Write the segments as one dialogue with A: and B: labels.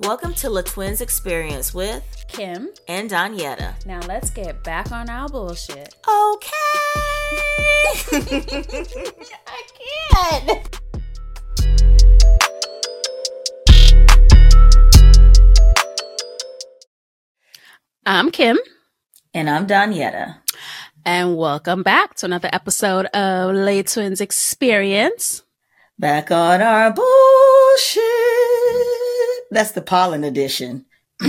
A: Welcome to Le Twins Experience with
B: Kim.
A: and Donyetta.
B: Now let's get back on our bullshit.
A: Okay. I can't.
B: I'm Kim,
A: And I'm Donyetta.
B: and welcome back to another episode of Le Twins Experience.
A: Back on our bullshit. That's the pollen edition.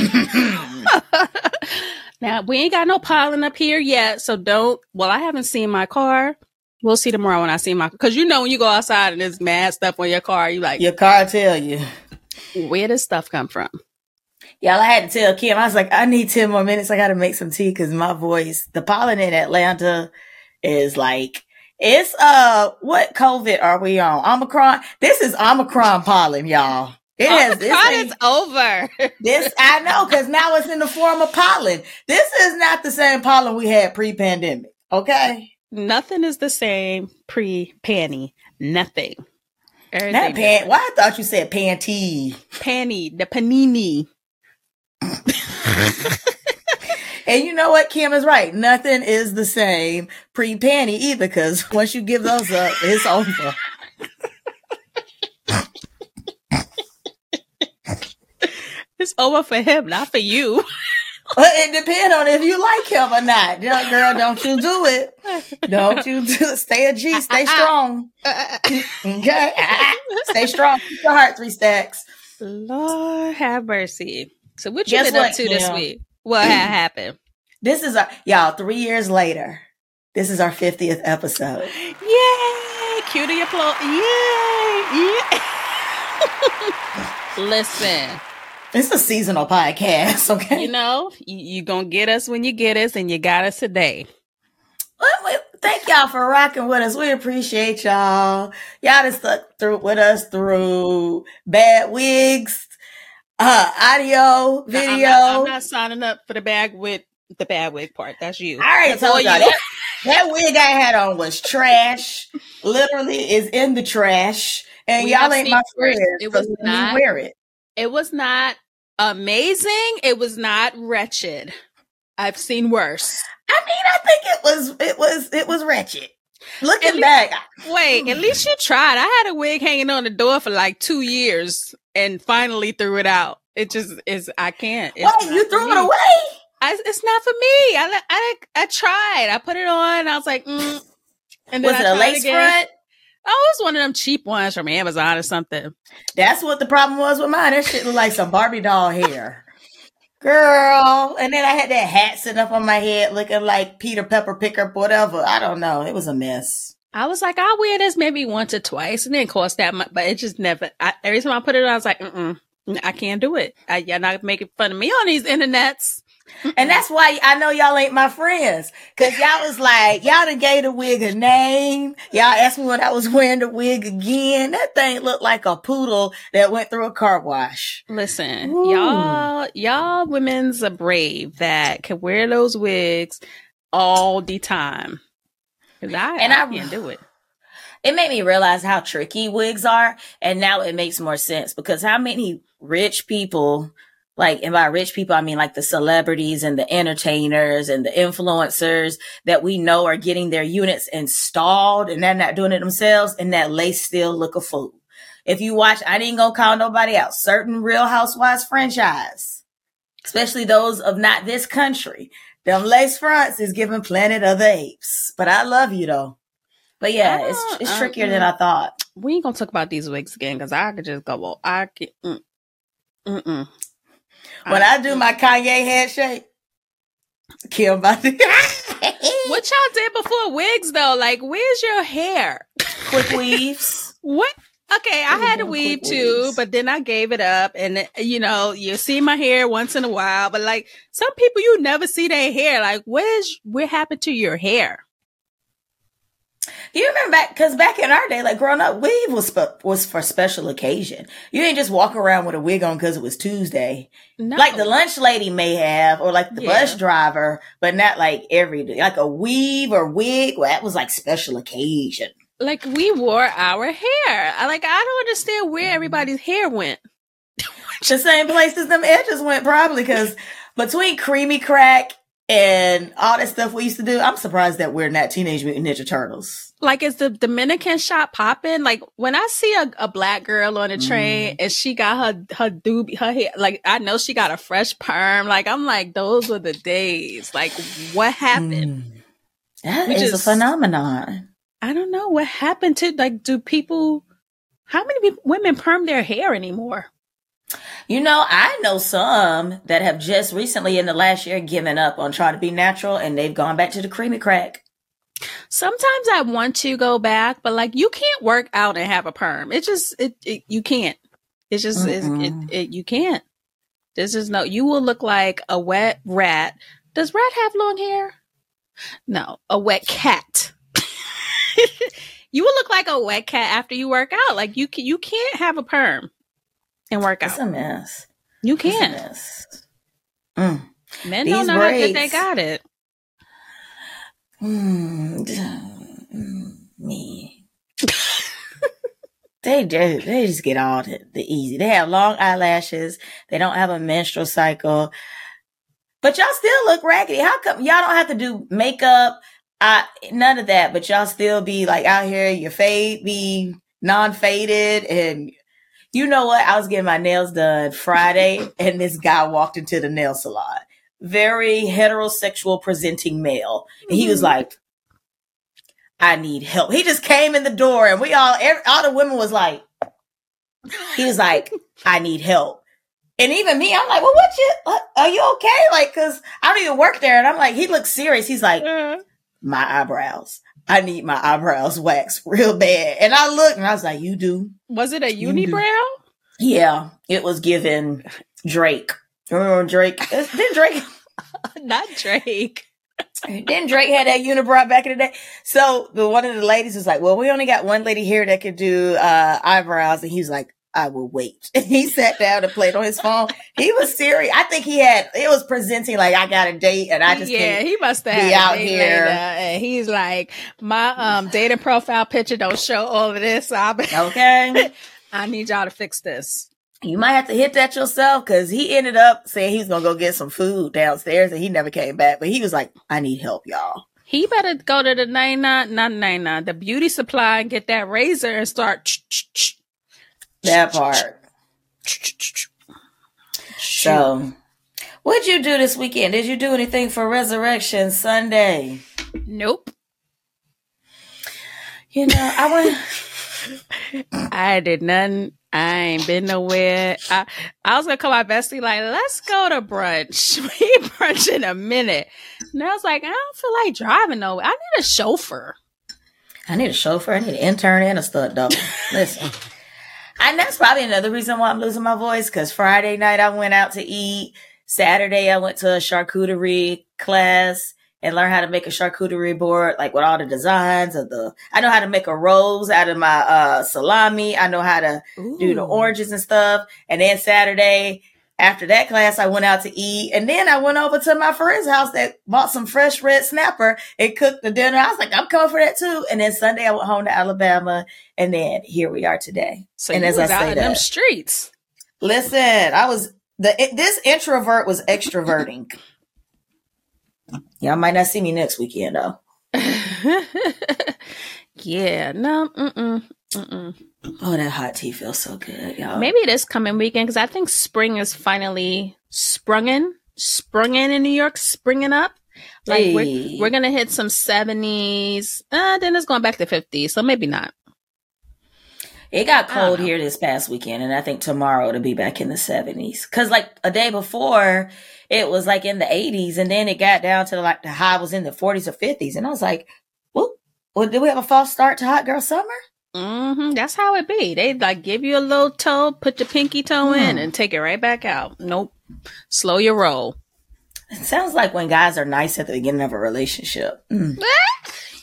B: now we ain't got no pollen up here yet, so don't. Well, I haven't seen my car. We'll see tomorrow when I see my. Because you know when you go outside and there's mad stuff on your car, you like,
A: Your car tell you.
B: where does stuff come from?
A: Y'all, I had to tell Kim, I was like, I need 10 more minutes. I got to make some tea because my voice, the pollen in Atlanta is like, it's, uh, what COVID are we on? Omicron? This is Omicron pollen, y'all. It has, this,
B: Omicron
A: ain't-
B: is over.
A: this, I know, because now it's in the form of pollen. This is not the same pollen we had pre pandemic. Okay.
B: Nothing is the same pre panty. Nothing.
A: Not
B: Everything
A: pan, why I thought you said panty.
B: panty, the panini.
A: And you know what? Kim is right. Nothing is the same pre panty either, because once you give those up, it's over.
B: It's over for him, not for you.
A: Well, it depends on if you like him or not. Girl, don't you do it. Don't you do it. Stay a G. Ah, stay ah, ah. strong. Okay. Stay strong. Keep your heart three stacks.
B: Lord have mercy. So what you
A: Guess
B: been up
A: what,
B: to this week? What had happened?
A: This is our, y'all, three years later. This is our 50th episode.
B: Yay! Cue the applause. Yay! Yeah. Listen,
A: It's a seasonal podcast, okay?
B: you know, you, you gonna get us when you get us, and you got us today.
A: Well, we- thank y'all for rocking with us. We appreciate y'all. Y'all just stuck through with us through bad wigs, uh, audio, video.
B: I'm not, I'm not signing up for the bag with the bad wig part. That's you.
A: I already
B: That's
A: told y'all that, that wig I had on was trash. Literally is in the trash. And
B: We
A: y'all ain't my
B: worse.
A: friend.
B: It was
A: me
B: not-
A: wear it.
B: It was not amazing. It was not wretched. I've seen worse.
A: I mean, I think it was it was it was wretched. Looking
B: least-
A: back,
B: Wait, at least you tried. I had a wig hanging on the door for like two years and finally threw it out. It just is. I can't. It's
A: wait, you threw it away?
B: I, it's not for me. I, I I tried. I put it on. I was like, mm. and then
A: Was
B: I
A: it a lace
B: again.
A: front?
B: Oh, it was one of them cheap ones from Amazon or something.
A: That's what the problem was with mine. That shit looked like some Barbie doll hair. Girl. And then I had that hat sitting up on my head looking like Peter Pepper Picker, whatever. I don't know. It was a mess.
B: I was like, I'll wear this maybe once or twice, and then cost that much. But it just never. I, every time I put it on, I was like, mm I can't do it. I, y'all not making fun of me on these internets.
A: And that's why I know y'all ain't my friends. Cause y'all was like, y'all done gave the wig a name. Y'all asked me when I was wearing the wig again. That thing looked like a poodle that went through a car wash.
B: Listen,
A: Ooh.
B: y'all, y'all women's are brave that can wear those wigs all the time. Cause I,
A: And
B: I,
A: I-
B: can't do it.
A: It made me realize how tricky wigs are. And now it makes more sense because how many rich people, like, and by rich people, I mean like the celebrities and the entertainers and the influencers that we know are getting their units installed and they're not doing it themselves and that lace still look a fool. If you watch, I ain't gonna call nobody out, certain Real Housewives franchise, especially those of not this country, them lace fronts is giving Planet of the Apes. But I love you though. But yeah,
B: Ah,
A: it's it's trickier than I thought.
B: We ain't gonna talk about these wigs again because I could just go. Well, I can. Mm, mm-mm.
A: When I do my Kanye head handshake, kill my
B: what y'all did before wigs though? Like, where's your hair?
A: quick weaves.
B: What? Okay, I had a weave too, but then I gave it up. And you know, you see my hair once in a while, but like some people, you never see their hair. Like, where's what happened to your hair?
A: You remember back because back in our day, like growing up, weave was spe- was for special occasion. You didn't just walk around with a wig on because it was Tuesday.
B: No.
A: Like the lunch lady may have, or like the
B: Yeah.
A: bus driver, but not like every day. Like a weave or wig, well, that was like special occasion.
B: Like we wore our hair. I like I don't understand where everybody's hair went.
A: the same places them edges went probably because between creamy crack and all that stuff we used to do, I'm surprised that we're not Teenage Mutant Ninja Turtles.
B: Like, is the Dominican shop popping? Like, when I see a, a black girl on a train mm. and she got her her doobie her hair, like I know she got a fresh perm. Like, I'm like, those were the days. Like, what happened?
A: Mm. That is just, a phenomenon.
B: I don't know what happened to like. Do people? How many women perm their hair anymore?
A: You know, I know some that have just recently in the last year given up on trying to be natural and they've gone back to the creamy crack.
B: Sometimes I want to go back, but like you can't work out and have a perm. It just it, it you can't. It's just it's, it, it you can't. This is no. You will look like a wet rat. Does rat have long hair? No, a wet cat. you will look like a wet cat after you work out. Like you you can't have a perm and work
A: out. It's a mess.
B: You can't. Mm. Men These don't know braids. how good they got it.
A: Mm, me. they just, they just get all the, the easy. They have long eyelashes. They don't have a menstrual cycle. But y'all still look raggedy. How come y'all don't have to do makeup? I none of that, but y'all still be like out here, your fade be non-faded and you know what? I was getting my nails done Friday and this guy walked into the nail salon. Very heterosexual presenting male. And he was mm-hmm. like, I need help. He just came in the door and we all, every, all the women was like, he was like, I need help. And even me, I'm like, well, what you, are you okay? Like, cause I don't even work there. And I'm like, he looks serious. He's like, uh-huh. My eyebrows. I need my eyebrows waxed real bad. And I looked and I was like, you do.
B: Was it a unibrow?
A: Yeah, it was given Drake. Remember Drake? Then Drake.
B: Not Drake.
A: then Drake had that unibrow back in the day. So the one of the ladies was like, well, we only got one lady here that could do, uh, eyebrows. And he was like, I will wait. He sat down and played on his phone. He was serious. I think he had, it was presenting like I got a date and I just yeah,
B: he must have be out here. And he's like, my um dating profile picture don't show all of this. So
A: okay.
B: I need y'all to fix this.
A: You might have to hit that yourself because he ended up saying he's gonna go get some food downstairs and he never came back. But he was like, I need help, y'all.
B: He better go to the 99, not 99, the beauty supply and get that razor and start
A: that part. So, what'd you do this weekend? Did you do anything for Resurrection Sunday?
B: Nope.
A: You know, I
B: went. I did nothing. I ain't been nowhere. I, I was gonna call my bestie like, let's go to brunch. We eat brunch in a minute. And I was like, I don't feel like driving nowhere. I need a chauffeur.
A: I need a chauffeur. I need an intern and a stud double. Listen. And that's probably another reason why I'm losing my voice. Cause Friday night I went out to eat. Saturday I went to a charcuterie class and learned how to make a charcuterie board, like with all the designs of the, I know how to make a rose out of my, uh, salami. I know how to Ooh. do the oranges and stuff. And then Saturday after that class, I went out to eat and then I went over to my friend's house that bought some fresh red snapper and cooked the dinner. I was like, I'm coming for that too. And then Sunday I went home to Alabama and then here we are today.
B: So and as I say that, them streets.
A: Listen, I was the, this introvert was extroverting. Y'all might not see me next weekend though.
B: yeah, no, mm-mm, mm-mm.
A: Oh, that hot tea feels so good, y'all.
B: Maybe this coming weekend because I think spring is finally sprung in, sprung in in New York, springing up. Like hey. we're, we're gonna hit some seventies, uh, then it's going back to fifties, so maybe not.
A: It got cold here this past weekend, and I think tomorrow it'll be back in the seventies. Cause like a day before, it was like in the eighties, and then it got down to like the high was in the forties or fifties, and I was like, "Well, well, did we have a false start to hot girl summer?"
B: Mm-hmm. That's how it be. They like give you a little toe, put your pinky toe mm. in, and take it right back out. Nope. Slow your roll.
A: It sounds like when guys are nice at the beginning of a relationship. Mm.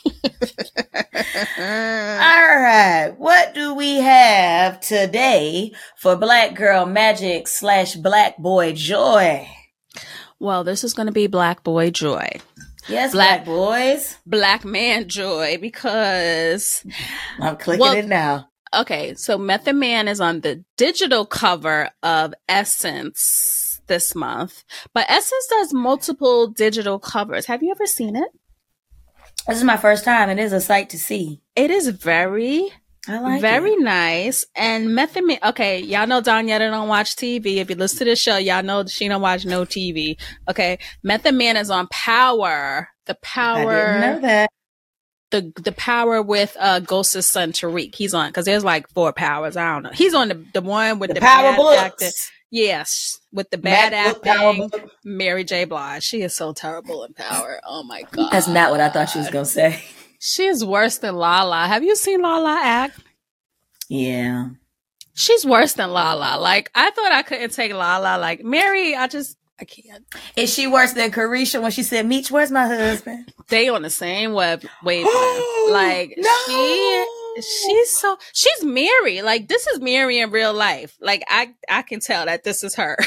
A: All right. What do we have today for Black Girl Magic slash Black Boy Joy?
B: Well, this is going to be Black Boy Joy.
A: Yes, black, black boys.
B: Black man joy because
A: I'm clicking well, it now.
B: Okay, so Method Man is on the digital cover of Essence this month, but Essence does multiple digital covers. Have you ever seen it?
A: This is my first time. It is a sight to see.
B: It is very I like Very it. nice. And Method Man, okay, y'all know Donyetta don't watch TV. If you listen to the show, y'all know she don't watch no TV. Okay. Method Man is on Power. The Power.
A: I didn't know that.
B: The, the power with uh Ghost's son Tariq. He's on because there's like four powers. I don't know. He's on the, the one with the, the
A: power books. Actor.
B: Yes, with the bad acting, Mary J. Blige. She is so terrible in Power. Oh my god,
A: that's not what I thought she was gonna say.
B: She's worse than Lala. Have you seen Lala act?
A: Yeah.
B: She's worse than Lala. Like I thought I couldn't take Lala. Like Mary, I just I can't.
A: Is she worse than Caresha when she said, "Meech, where's my husband?"
B: They on the same web wavelength. like no! she, she's so she's Mary. Like this is Mary in real life. Like I, I can tell that this is her.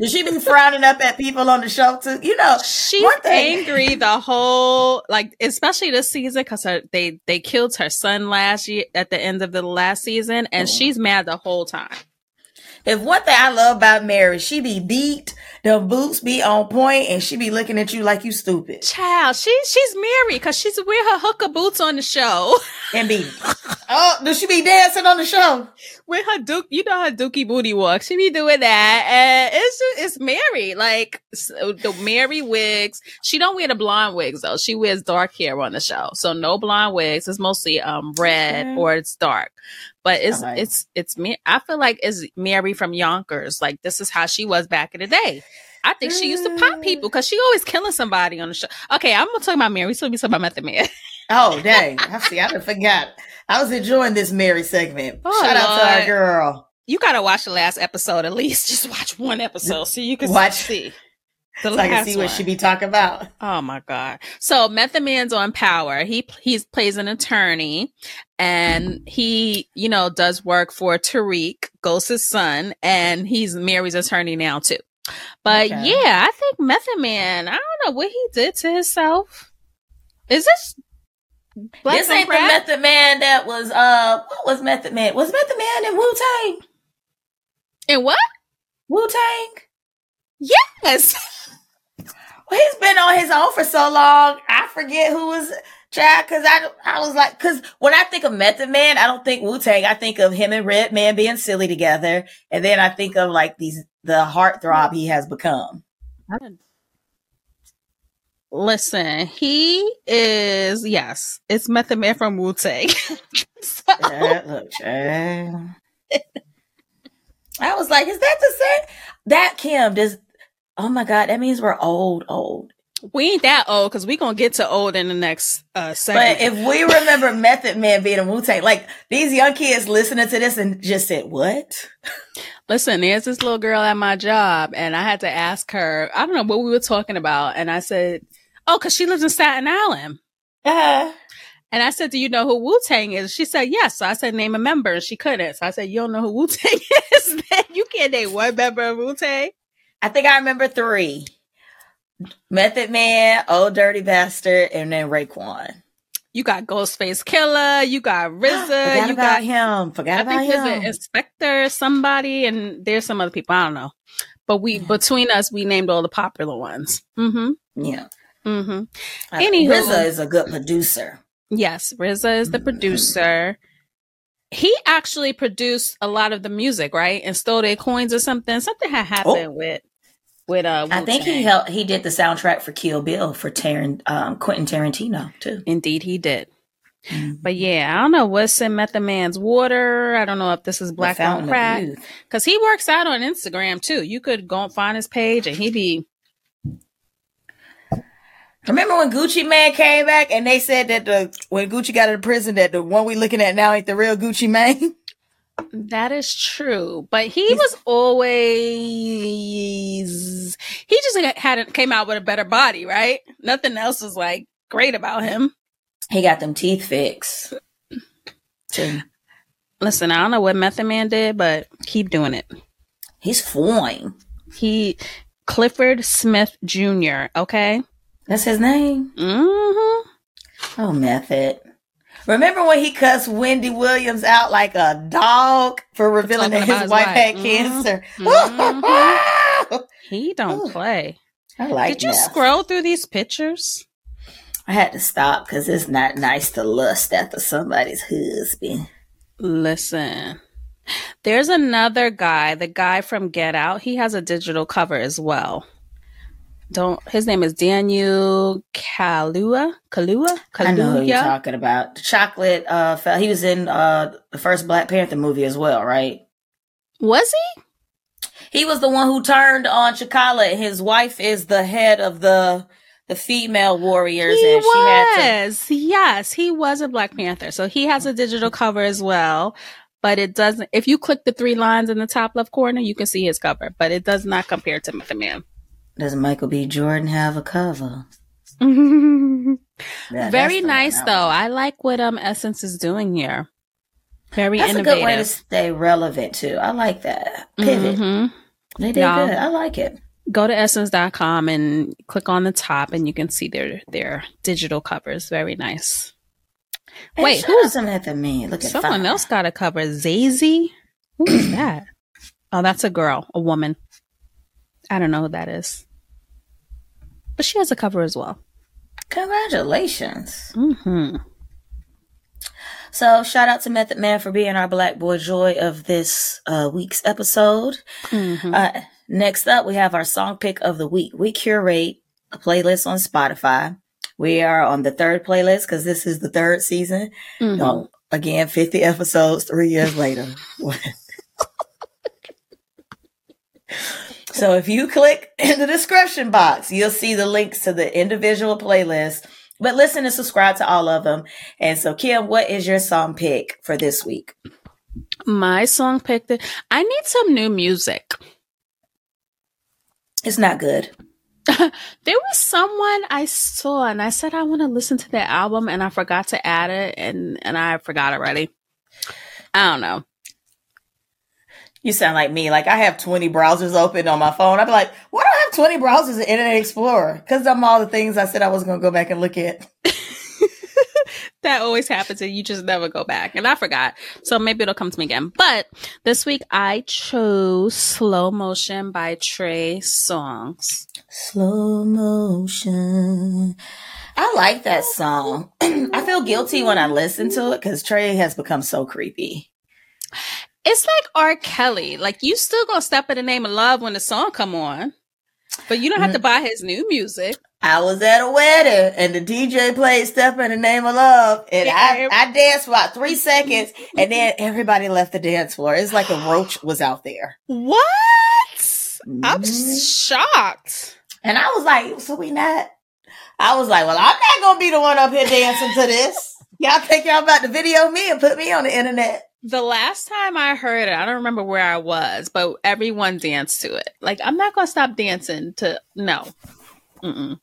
A: Did she be frowning up at people on the show too? You know,
B: she's angry the whole like, especially this season because they they killed her son last year at the end of the last season, and oh. she's mad the whole time.
A: If one thing I love about Mary, she be beat, the boots be on point, and she be looking at you like you stupid.
B: Child, she she's Mary because she's wear her hooker boots on the show.
A: And be oh, does she be dancing on the show?
B: With her duke, you know her dookie booty walk. She be doing that, and it's just, it's Mary. Like so the Mary wigs. She don't wear the blonde wigs though. She wears dark hair on the show, so no blonde wigs. It's mostly um red mm. or it's dark but it's right. it's it's me. I feel like it's Mary from Yonkers. Like this is how she was back in the day. I think she used to pop people because she always killing somebody on the show. Okay, I'm gonna talk about Mary. We So we talking about Method Man.
A: oh dang! I see. I forgot. I was enjoying this Mary segment. Oh, Shout Lord. out to our girl.
B: You gotta watch the last episode at least. Just watch one episode so you can watch. see.
A: The so I can see one. what she be talking about.
B: Oh my god! So Method Man's on Power. He he plays an attorney, and he you know does work for Tariq, Ghost's son, and he's Mary's attorney now too. But okay. yeah, I think Method Man. I don't know what he did to himself. Is this?
A: Black this ain't the Method Man that was. Uh, what was Method Man? Was Method Man in Wu Tang?
B: In what?
A: Wu Tang.
B: Yes.
A: Well, he's been on his own for so long. I forget who was Chad, because I I was like, because when I think of Method Man, I don't think Wu Tang. I think of him and Redman being silly together, and then I think of like these the heartthrob he has become.
B: Listen, he is yes, it's Method Man from Wu Tang.
A: so. look, Chad. I was like, is that the same? That Kim does Oh my God, that means we're old, old.
B: We ain't that old because we gonna get to old in the next uh segment.
A: But if we remember Method Man being a Wu Tang, like these young kids listening to this and just said, "What?"
B: Listen, there's this little girl at my job, and I had to ask her. I don't know what we were talking about, and I said, "Oh, because she lives in Staten Island." Uh-huh. And I said, "Do you know who Wu Tang is?" She said, "Yes." So I said, "Name a member," and she couldn't. So I said, "You don't know who Wu Tang is? Man. You can't name one member of Wu Tang."
A: I think I remember three. Method Man, Old Dirty Bastard, and then Raekwon.
B: You got Ghostface Killah. You got RZA. You
A: about got him. Forgot I about think him. There's
B: an inspector, somebody, and there's some other people. I don't know, but we between us, we named all the popular ones.
A: Mm-hmm. Yeah.
B: Mm-hmm.
A: Uh, Anywho, RZA is a good producer.
B: Yes, RZA is the producer he actually produced a lot of the music, right? And stole their coins or something. Something had happened oh. with with uh
A: Wu-Tang. I think he helped he did the soundtrack for Kill Bill for Taran, um, Quentin Tarantino too.
B: Indeed he did. Mm-hmm. But yeah, I don't know what's in Method Man's water. I don't know if this is black on crack because he works out on Instagram too. You could go and find his page and he be
A: Remember when Gucci Mane came back and they said that the when Gucci got out of prison that the one we looking at now ain't the real Gucci Mane?
B: That is true, but he He's, was always he just hadn't came out with a better body, right? Nothing else was like great about him.
A: He got them teeth fixed.
B: Listen, I don't know what Method Man did, but keep doing it.
A: He's fine.
B: He Clifford Smith Jr. Okay,
A: That's his name?
B: Mm-hmm.
A: Oh, Method. Remember when he cussed Wendy Williams out like a dog for revealing that his, his wife, wife, had mm-hmm. cancer?
B: Mm-hmm. he don't Ooh. play.
A: I like
B: Did you scroll through these pictures?
A: I had to stop because it's not nice to lust after somebody's husband.
B: Listen, there's another guy, the guy from Get Out. He has a digital cover as well. Don't his name is Daniel Kaluuya. Kaluuya. Kaluuya?
A: I know who you're talking about. The chocolate. Uh, fell, he was in uh the first Black Panther movie as well, right?
B: Was he?
A: He was the one who turned on T'Challa. His wife is the head of the the female warriors.
B: He and was. To- yes, he was a Black Panther. So he has a digital cover as well. But it doesn't. If you click the three lines in the top left corner, you can see his cover. But it does not compare to the man.
A: Does Michael B. Jordan have a cover?
B: yeah, Very nice though. I like what um Essence is doing here. Very
A: that's
B: innovative.
A: a good way to stay relevant too. I like that pivot. Mm-hmm. They did Y'all, good. I like it.
B: Go to essence.com and click on the top, and you can see their their digital covers. Very nice.
A: Hey, Wait, who's at the me? Look at
B: someone else got a cover. Zazie. Who is that? Oh, that's a girl, a woman. I don't know who that is but she has a cover as well.
A: Congratulations.
B: Mm-hmm.
A: So shout out to Method Man for being our Black Boy Joy of this uh, week's episode. Mm-hmm. Uh, next up, we have our song pick of the week. We curate a playlist on Spotify. We are on the third playlist because this is the third season. Mm-hmm. again, 50 episodes three years later. So if you click in the description box, you'll see the links to the individual playlists. But listen and subscribe to all of them. And so, Kim, what is your song pick for this week?
B: My song pick. I need some new music.
A: It's not good.
B: there was someone I saw and I said I want to listen to their album and I forgot to add it and and I forgot already. I don't know.
A: You sound like me. Like I have 20 browsers open on my phone. I'd be like, why do I have 20 browsers in Internet Explorer? Because I'm all the things I said I was going to go back and look at.
B: that always happens and you just never go back. And I forgot. So maybe it'll come to me again. But this week I chose Slow Motion by Trey Songz.
A: Slow Motion. I like that song. I feel guilty when I listen to it because Trey has become so creepy.
B: It's like R. Kelly. Like you still gonna step in the name of love when the song come on, but you don't have mm-hmm. to buy his new music.
A: I was at a wedding and the DJ played "Step in the Name of Love" and yeah. I I danced for about three seconds and then everybody left the dance floor. It's like a roach was out there.
B: What? Mm-hmm. I'm shocked.
A: And I was like, so we not? I was like, well, I'm not gonna be the one up here dancing to this. Y'all think y'all about to video me and put me on the internet?
B: The last time I heard it, I don't remember where I was, but everyone danced to it. Like, I'm not going to stop dancing to, no. Mm-mm.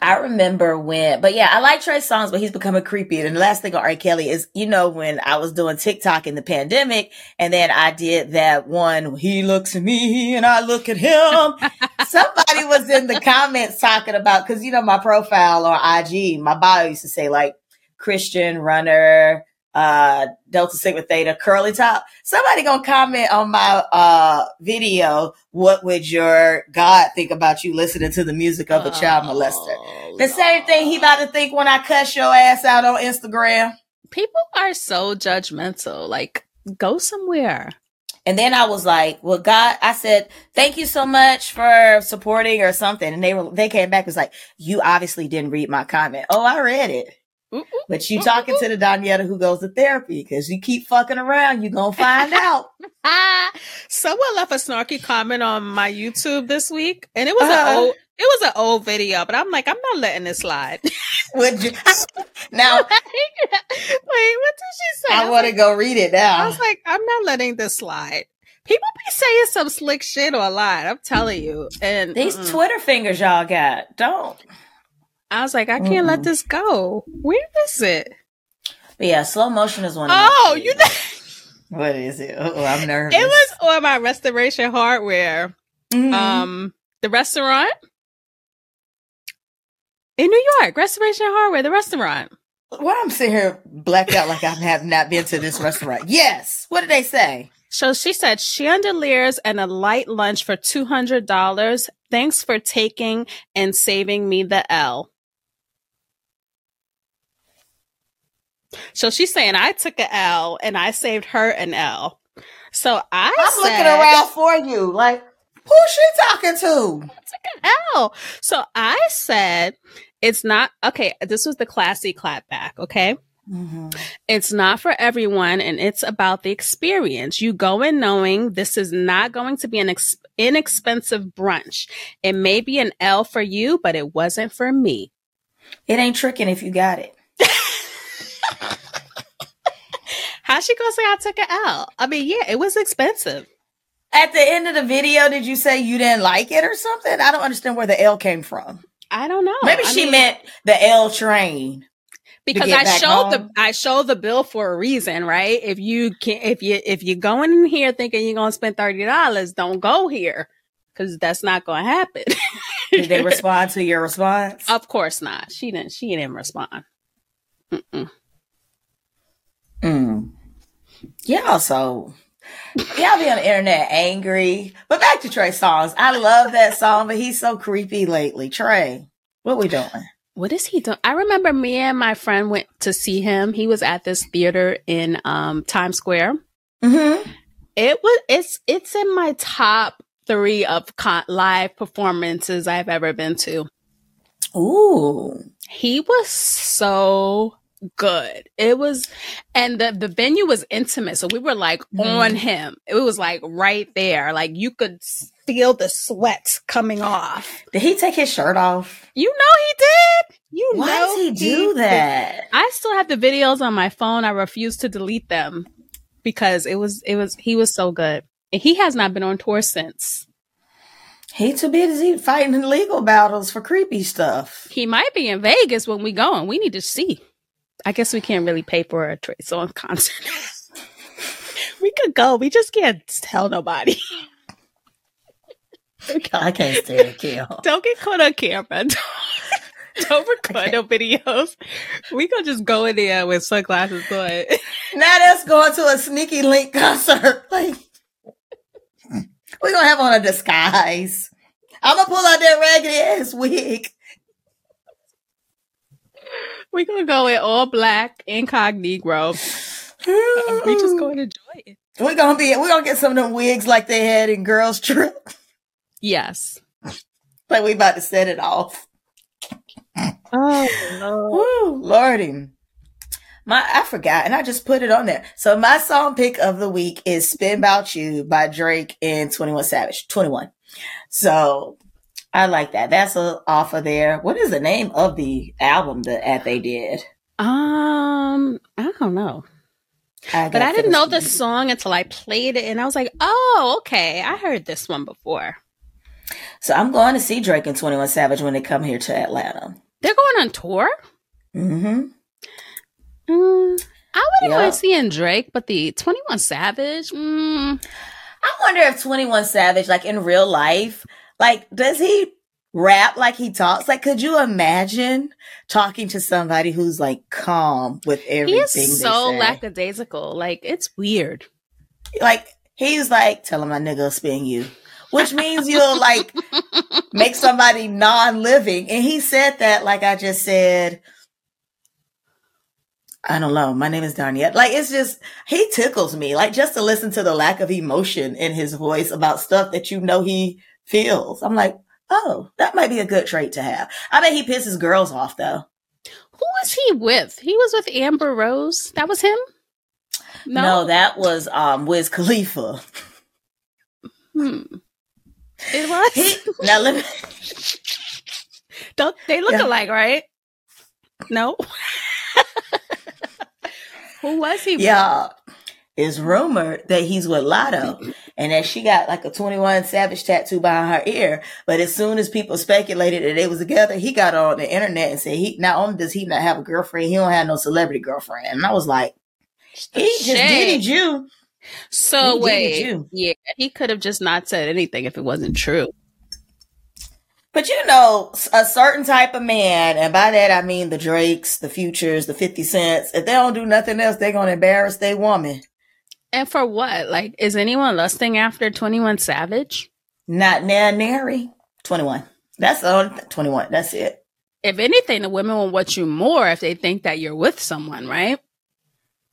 A: I remember when, but yeah, I like Trey Songz, but he's becoming creepy. And the last thing on R. Kelly is, you know, when I was doing TikTok in the pandemic, and then I did that one, he looks at me and I look at him. Somebody was in the comments talking about, cause you know, my profile on IG, my bio used to say like Christian runner, uh, Delta Sigma Theta curly top. Somebody gonna comment on my, uh, video. What would your God think about you listening to the music of a child molester? Oh, the same thing he about to think when I cuss your ass out on Instagram.
B: People are so judgmental. Like, go somewhere.
A: And then I was like, well, God, I said, thank you so much for supporting or something. And they were, they came back, was like, you obviously didn't read my comment. Oh, I read it. But you talking to the Donyetta who goes to therapy because you keep fucking around, you gonna find out.
B: Someone left a snarky comment on my YouTube this week, and it was uh, an old, it was an old video, but I'm like, I'm not letting it slide.
A: Would you? now, wait,
B: what did she say?
A: I, I want to like, go read it now.
B: I was like, I'm not letting this slide. People be saying some slick shit online. I'm telling you, and
A: these mm-mm. Twitter fingers y'all got, don't.
B: I was like, I can't mm let this go. Where is it?
A: But yeah, slow motion is one. Of
B: oh, you. Know-
A: what is it? Oh, I'm nervous.
B: It was on my restoration hardware. Mm-hmm. Um, the restaurant. in New York, Restoration Hardware, the restaurant.
A: Why I'm sitting here blacked out like I have not been to this restaurant. Yes. What did they say?
B: So she said chandeliers and a light lunch for two hundred dollars. Thanks for taking and saving me the L. So she's saying I took an L and I saved her an L. So I
A: I'm
B: said,
A: looking around for you. Like, who's she talking to?
B: took an L. So I said it's not okay. This was the classy clapback. Okay.
A: Mm-hmm.
B: It's not for everyone and it's about the experience. You go in knowing this is not going to be an ex- inexpensive brunch. It may be an L for you, but it wasn't for me.
A: It ain't tricking if you got it.
B: How's she gonna say I took it out? I mean, yeah, it was expensive.
A: At the end of the video, did you say you didn't like it or something? I don't understand where the L came from.
B: I don't know.
A: Maybe
B: I
A: she
B: mean,
A: meant the L train.
B: because I showed the. I showed the bill for a reason, right? If you can if you if you're going in here thinking you're gonna spend thirty dollars, don't go here. Cause that's not gonna happen.
A: Did they respond to your response?
B: Of course not. She didn't. She didn't respond. Mm-mm.
A: Mm. Y'all so y'all be on the internet angry. But back to Trey Songz. I love that song, but he's so creepy lately. Trey, what we doing?
B: What is he doing? I remember me and my friend went to see him. He was at this theater in um, Times Square.
A: Mm-hmm.
B: It was. It's. It's in my top three of con- live performances I've ever been to.
A: Ooh.
B: He was so good. It was, and the the venue was intimate, so we were like
A: Mhm.
B: on him. It was like right there, like you could feel the sweat coming off.
A: Did he take his shirt off?
B: You know he did. You
A: Why
B: know
A: does he do
B: did.
A: that?
B: I still have the videos on my phone. I refuse to delete them because it was it was he was so good. And he has not been on tour since.
A: He too busy fighting legal battles for creepy stuff.
B: He might be in Vegas when we go and we need to see. I guess we can't really pay for a Trey Songz concert. we could go. We just can't tell nobody.
A: I can't stand Kill.
B: Don't get caught on camera. Don't, don't record no videos. We gonna just go in there with sunglasses on.
A: Now that's going to a sneaky link concert. Like we're gonna have on a disguise. I'm gonna pull out that raggedy ass wig.
B: We gonna go in all black, incognito. we just going to enjoy it.
A: We're gonna be we're gonna get some of them wigs like they had in Girls Trip.
B: Yes.
A: Like we about to set it off.
B: Oh
A: Woo, Lordy. My I forgot and I just put it on there. So my song pick of the week is Spin About You by Drake and 21 Savage. 21. So I like that. That's a, off of there. What is the name of the album that, they did?
B: Um, I don't know.
A: I
B: But I didn't know the song until I played it and I was like, oh, okay. I heard this one before.
A: So I'm going to see Drake and 21 Savage when they come here to Atlanta.
B: They're going on tour?
A: Mm-hmm.
B: Mm, I wouldn't
A: Yeah.
B: mind seeing Drake, but the 21 Savage, mm,
A: I wonder if 21 Savage, like in real life, like, does he rap like he talks? Like, could you imagine talking to somebody who's like calm with everything?
B: he is so lackadaisical. Like, it's weird.
A: like, he's like, telling my nigga spin you, which means you'll like make somebody non living. And he said that, like I just said, I don't know. My name is Danielle. Like it's just he tickles me. Like just to listen to the lack of emotion in his voice about stuff that you know he feels. I'm like, oh, that might be a good trait to have. I bet he pisses girls off though.
B: Who was he with? He was with Amber Rose. That was him?
A: No, that was um Wiz Khalifa.
B: Hmm. It was?
A: He now let me
B: Don't they look
A: Yeah.
B: alike, right? No. Who was he? with?
A: Yeah. It's rumored that he's with Latto and that she got like a 21 Savage tattoo behind her ear. But as soon as people speculated that they was together, he got on the internet and said he not only does he not have a girlfriend, he don't have no celebrity girlfriend. And I was like, he just
B: Shade.
A: did you.
B: So
A: He
B: wait,
A: you.
B: yeah, he could have just not said anything if it wasn't true.
A: But you know, a certain type of man, and by that I mean the Drakes, the Futures, the 50 Cents, if they don't do nothing else, they're going to embarrass their woman.
B: And for what? Like, is anyone lusting after 21 Savage?
A: Not now, nary. 21. That's all. 21. That's it.
B: If anything, the women will want you more if they think that you're with someone, right?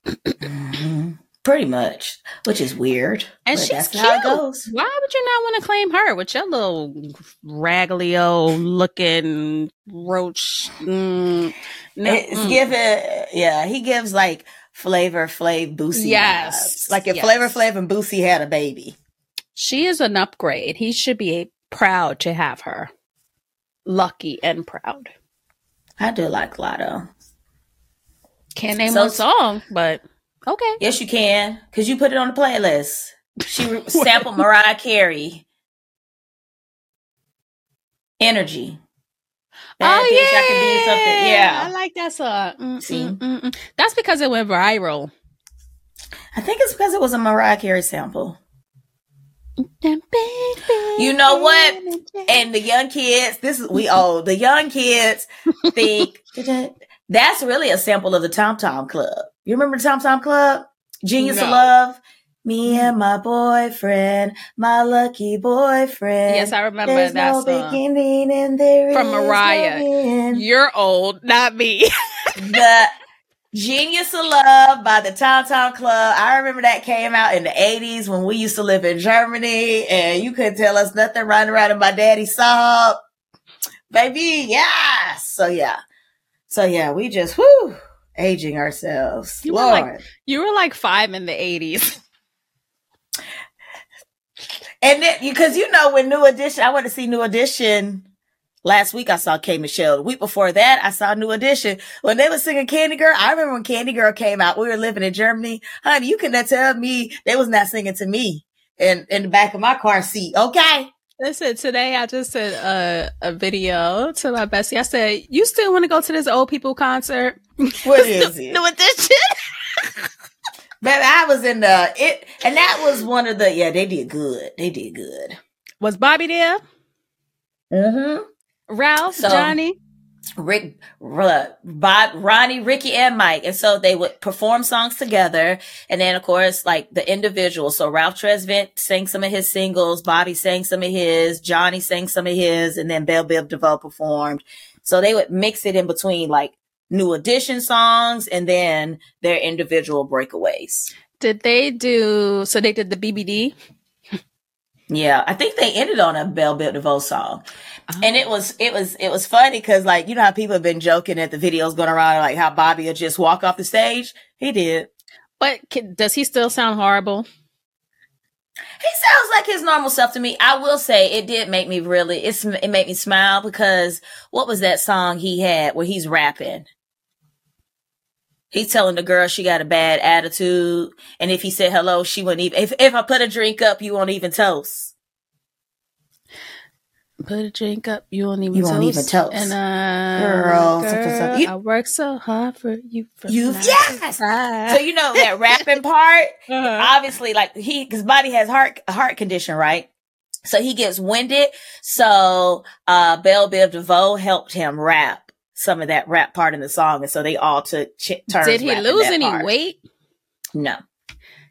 A: mm-hmm. Pretty much, which is weird.
B: And she's that's cute. how it goes. Why would you not want to claim her with your little old looking roach? Mm,
A: no, it's mm. given, yeah, he gives like Flavor Flav Boosie. Yes. Vibes. Like if yes. Flavor Flav and Boosie had a baby.
B: She is an upgrade. He should be proud to have her. Lucky and proud.
A: I do like Latto.
B: Can't name so, one song, but okay.
A: Yes, you can, because you put it on the playlist. She sampled Mariah Carey. Energy.
B: Bad oh yeah, I can be something. Yeah, I like that song. Mm, See, mm, mm, that's because it went viral.
A: I think it's because it was a Mariah Carey sample. You know what? And the young kids, this is we old. The young kids think that's really a sample of the Tom Tom Club. You remember the Tom Tom Club? Genius no. of Love. Me and my boyfriend, my lucky boyfriend.
B: Yes, I remember There's that no song. Beginning and there From Mariah. No You're old, not me.
A: the Genius of Love by the Tom Club. I remember that came out in the 80s when we used to live in Germany and you couldn't tell us nothing running around in my daddy's Saab. Baby, yeah. So yeah. So yeah, we just, whoo, aging ourselves.
B: You Lord. Were like, you were like five in the 80s.
A: And then, because you know, when New Edition, I went to see New Edition last week. I saw K Michelle. The week before that, I saw New Edition. When they were singing Candy Girl, I remember when Candy Girl came out. We were living in Germany. Honey, you couldn't tell me they was not singing to me in, in the back of my car seat. Okay.
B: Listen, today I just sent a, a video to my bestie. I said, you still want to go to this old people concert?
A: What is it? New Edition. Baby, I was in the it, and that was one of the yeah. They did good. They did good.
B: Was Bobby there?
A: Mm-hmm.
B: Ralph, so, Johnny,
A: Rick, Bob, Ronnie, Ricky, and Mike, and so they would perform songs together. And then, of course, like the individuals. So Ralph Tresvant sang some of his singles, Bobby sang some of his, Johnny sang some of his, and then Bell Biv DeVoe performed. So they would mix it in between like new edition songs and then their individual breakaways.
B: Did they do so they did the BBD?
A: Yeah, I think they ended on a Bell Biv DeVoe song. Oh. And it was it was it was funny because like you know how people have been joking that the videos going around like how Bobby would just walk off the stage. He did.
B: But can, does he still sound horrible?
A: He sounds like his normal self to me. I will say it did make me really it's it made me smile because what was that song he had where he's rapping? He's telling the girl she got a bad attitude. And if he said hello, she wouldn't even, if, if I put a drink up, you won't even toast.
B: Put a drink up, you won't even
A: you
B: toast.
A: won't even toast.
B: And uh, girl, girl you, I work so hard for you.
A: you yes. So you know that rapping part. Uh-huh. Obviously, like he, his body has heart heart condition, right? So he gets winded. So uh Bell Biv DeVoe helped him rap some of that rap part in the song, and so they all took ch- turns.
B: Did he lose any part. weight?
A: No,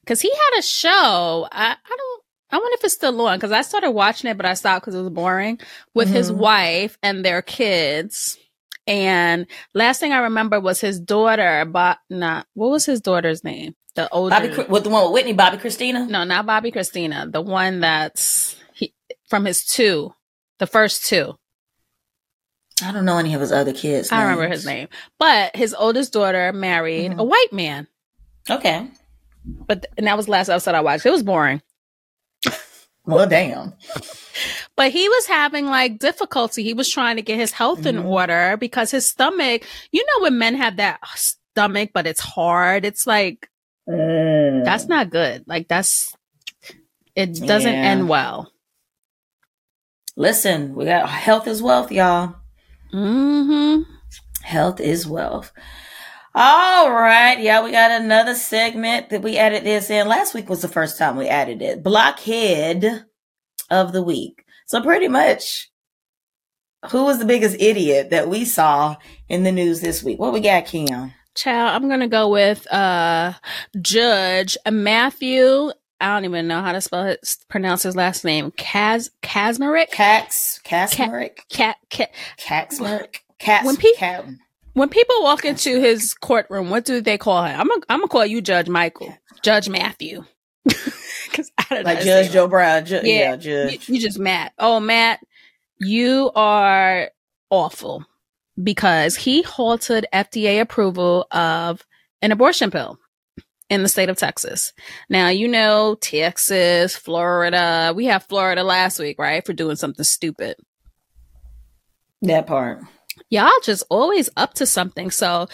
B: because he had a show. I, I don't. I wonder if it's still on because I started watching it, but I stopped because it was boring with mm-hmm. his wife and their kids. And last thing I remember was his daughter, but not what was his daughter's name? The older,
A: Bobby, with the one with Whitney, Bobbi Kristina.
B: No, not Bobbi Kristina. The one that's he from his two, the first two.
A: I don't know any of his other kids.
B: I remember his name, but his oldest daughter married mm-hmm. a white man.
A: Okay,
B: but and that was the last episode I watched. It was boring.
A: well, damn.
B: But he was having like difficulty. He was trying to get his health mm-hmm. in order because his stomach. You know when men have that stomach, but it's hard. It's like mm. that's not good. Like that's it doesn't yeah. end well.
A: Listen, we got health is wealth, y'all.
B: Mm-hmm.
A: Health is wealth. All right. Yeah, we got another segment that we added this in. Last week was the first time we added it. Blockhead of the week. So pretty much who was the biggest idiot that we saw in the news this week? What we got, Kim?
B: Child, I'm gonna go with uh Judge Matthew. I don't even know how to spell it, pronounce his last name. Kaz Kacsmaryk.
A: Cax Kacsmaryk.
B: Cat Cat.
A: Cats.
B: When people when people walk into his courtroom, what do they call him? I'm gonna I'm gonna call you Judge Michael, Judge Matthew.
A: Because I don't like Judge Joe Brown. Ju- yeah, yeah,
B: Judge. You, you just Matt. Oh, Matt, you are awful because he halted FDA approval of an abortion pill in the state of Texas. Now, you know, Texas, Florida, we have Florida last week, right? For doing something stupid.
A: That part.
B: Y'all just always up to something. So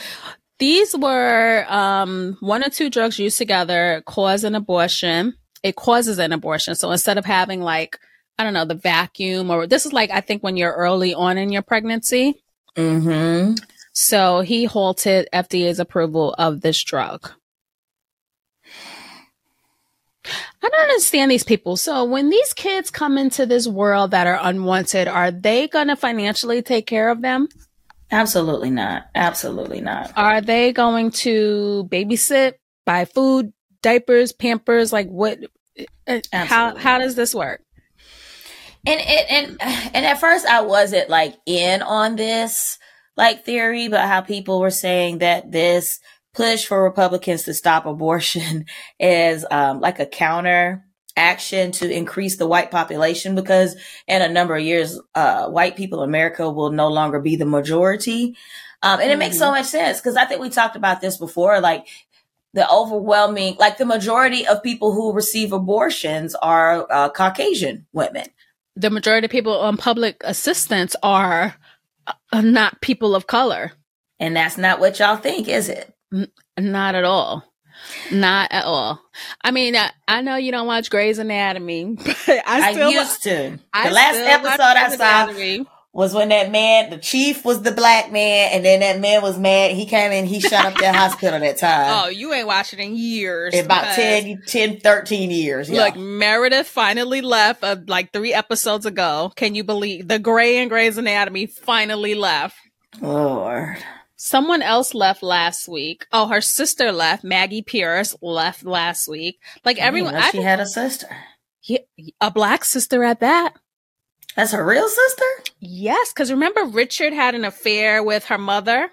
B: these were um, one or two drugs used together cause an abortion. It causes an abortion. So instead of having like, I don't know, the vacuum or this is like, I think when you're early on in your pregnancy.
A: Mm-hmm.
B: So he halted FDA's approval of this drug. I don't understand these people. So when these kids come into this world that are unwanted, are they going to financially take care of them?
A: Absolutely not. Absolutely not.
B: Are they going to babysit, buy food, diapers, pampers? Like what? Uh, how how does this work?
A: And it and and at first I wasn't like in on this like theory, but how people were saying that this push for Republicans to stop abortion is um, like a counter action to increase the white population because in a number of years, uh, white people in America will no longer be the majority. Um, and it mm-hmm. makes so mm-hmm. much sense because I think we talked about this before. Like the overwhelming, like the majority of people who receive abortions are uh, Caucasian women.
B: The majority of people on public assistance are uh, not people of color.
A: And that's not what y'all think, is it?
B: Not at all. Not at all. I mean, I, I, know you don't watch Grey's Anatomy, but I still
A: I used to. The I last episode I saw Anatomy. was when that man, the chief was the black man, and then that man was mad. He came in, he shut up that hospital that time.
B: Oh, you ain't watching in years.
A: In about 10, 10, 13 years.
B: Yeah. Look, Meredith finally left uh, like three episodes ago. Can you believe the Grey and Grey's Anatomy finally left?
A: Lord.
B: Someone else left last week. Oh, her sister left. Maggie Pierce left last week. Like everyone,
A: she had a sister.
B: Yeah, a black sister at that.
A: That's her real sister.
B: Yes, because remember Richard had an affair with her mother.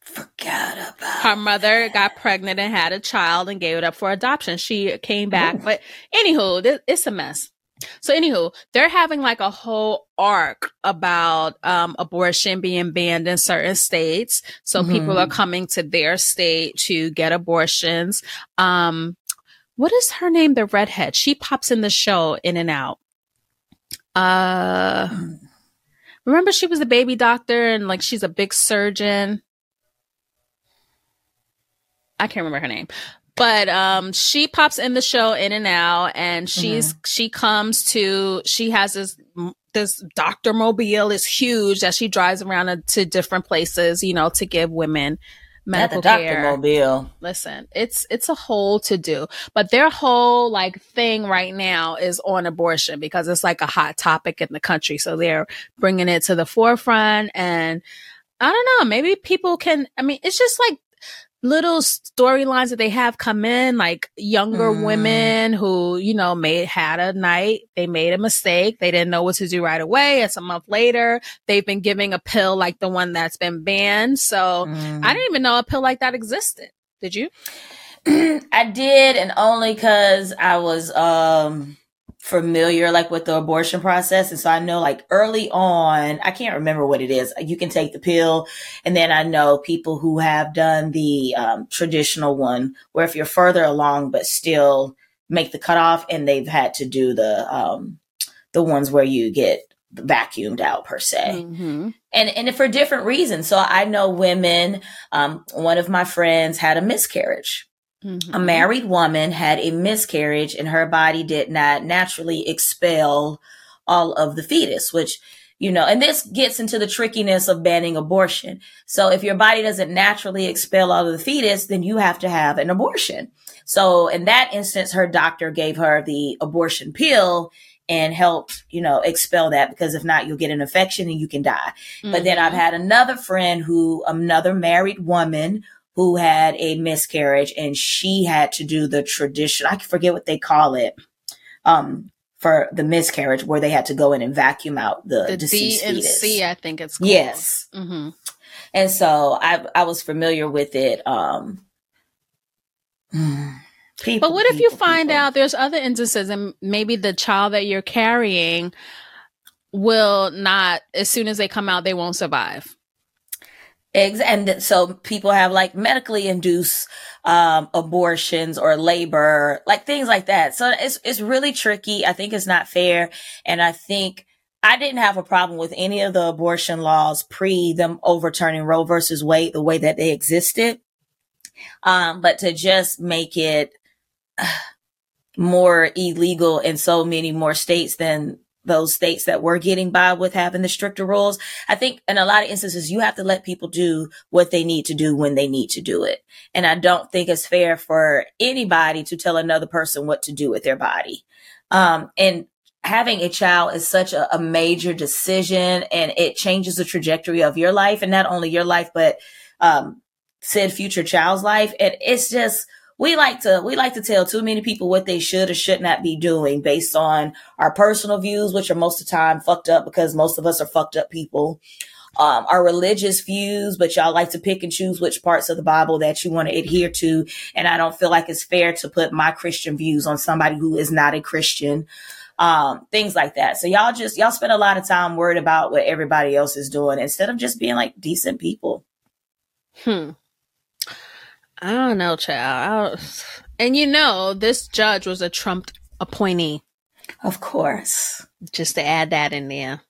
A: Forgot about
B: her mother that. got pregnant and had a child and gave it up for adoption. She came back, Ooh. but anywho, it's a mess. So, anywho, they're having like a whole arc about um, abortion being banned in certain states. So mm-hmm. people are coming to their state to get abortions. Um, what is her name? The redhead. She pops in the show in and out. Uh, remember she was a baby doctor and like she's a big surgeon. I can't remember her name, but um she pops in the show in and out and she's mm-hmm. she comes to she has this this doctor mobile is huge that she drives around to different places you know to give women medical Not the care.
A: Doctor mobile.
B: Listen, it's it's a whole to do, but their whole like thing right now is on abortion because it's like a hot topic in the country. So they're bringing it to the forefront, and I don't know, maybe people can. I mean, it's just like little storylines that they have come in, like younger mm. women who, you know, made had a night, they made a mistake, they didn't know what to do right away. It's a month later, they've been giving a pill like the one that's been banned. So mm. I didn't even know a pill like that existed. Did you?
A: I did, and only because I was um familiar like with the abortion process. And so i know like early on i can't remember what it is. You can take the pill. And then i know people who have done the um, traditional one where if you're further along but still make the cutoff and they've had to do the um the ones where you get vacuumed out per se. Mm-hmm. and and for different reasons. So i know women um one of my friends had a miscarriage Mm-hmm. A married woman had a miscarriage and her body did not naturally expel all of the fetus, which, you know, and this gets into the trickiness of banning abortion. So if your body doesn't naturally expel all of the fetus, then you have to have an abortion. So in that instance, her doctor gave her the abortion pill and helped, you know, expel that because if not, you'll get an infection and you can die. Mm-hmm. But then I've mm-hmm. had another friend who, another married woman who had a miscarriage and she had to do the tradition. I forget what they call it. Um, for the miscarriage where they had to go in and vacuum out the, the deceased D&C,
B: fetus. I think it's called.
A: Yes. Mm-hmm. And so I, I was familiar with it. Um,
B: people, but what if people, you find people. out there's other instances and maybe the child that you're carrying will not, as soon as they come out, they won't survive?
A: And so people have like medically induced um, abortions or labor, like things like that. So it's it's really tricky. I think it's not fair, and I think I didn't have a problem with any of the abortion laws pre them overturning Roe versus Wade the way that they existed. Um, but to just make it more illegal in so many more states than those states that were getting by with having the stricter rules. I think in a lot of instances, you have to let people do what they need to do when they need to do it. And I don't think it's fair for anybody to tell another person what to do with their body. Um, and having a child is such a, a major decision and it changes the trajectory of your life and not only your life, but, um, said future child's life. And it's just, we like to we like to tell too many people what they should or should not be doing based on our personal views, which are most of the time fucked up because most of us are fucked up people. Um, our religious views, but y'all like to pick and choose which parts of the Bible that you want to adhere to. And I don't feel like it's fair to put my Christian views on somebody who is not a Christian. Um, things like that. So y'all just, y'all spend a lot of time worried about what everybody else is doing instead of just being like decent people.
B: Hmm. I don't know, child. And you know, this judge was a Trump appointee.
A: Of course.
B: Just to add that in there.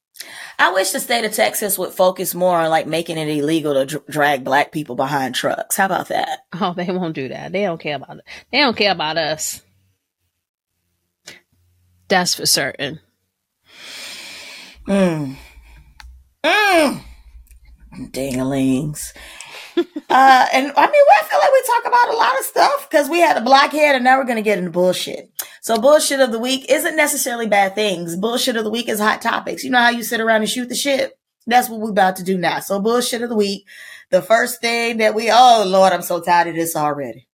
A: I wish the state of Texas would focus more on like making it illegal to dr- drag black people behind trucks. How about that?
B: Oh, they won't do that. They don't care about it. They don't care about us. That's for certain.
A: Mm. Mm. Dinglings uh, and I mean, I feel like we talk about a lot of stuff because we had a blockhead and now we're going to get into bullshit. So bullshit of the week isn't necessarily bad things. Bullshit of the week is hot topics. You know how you sit around and shoot the shit? That's what we're about to do now. So bullshit of the week. The first thing that we, oh Lord, I'm so tired of this already.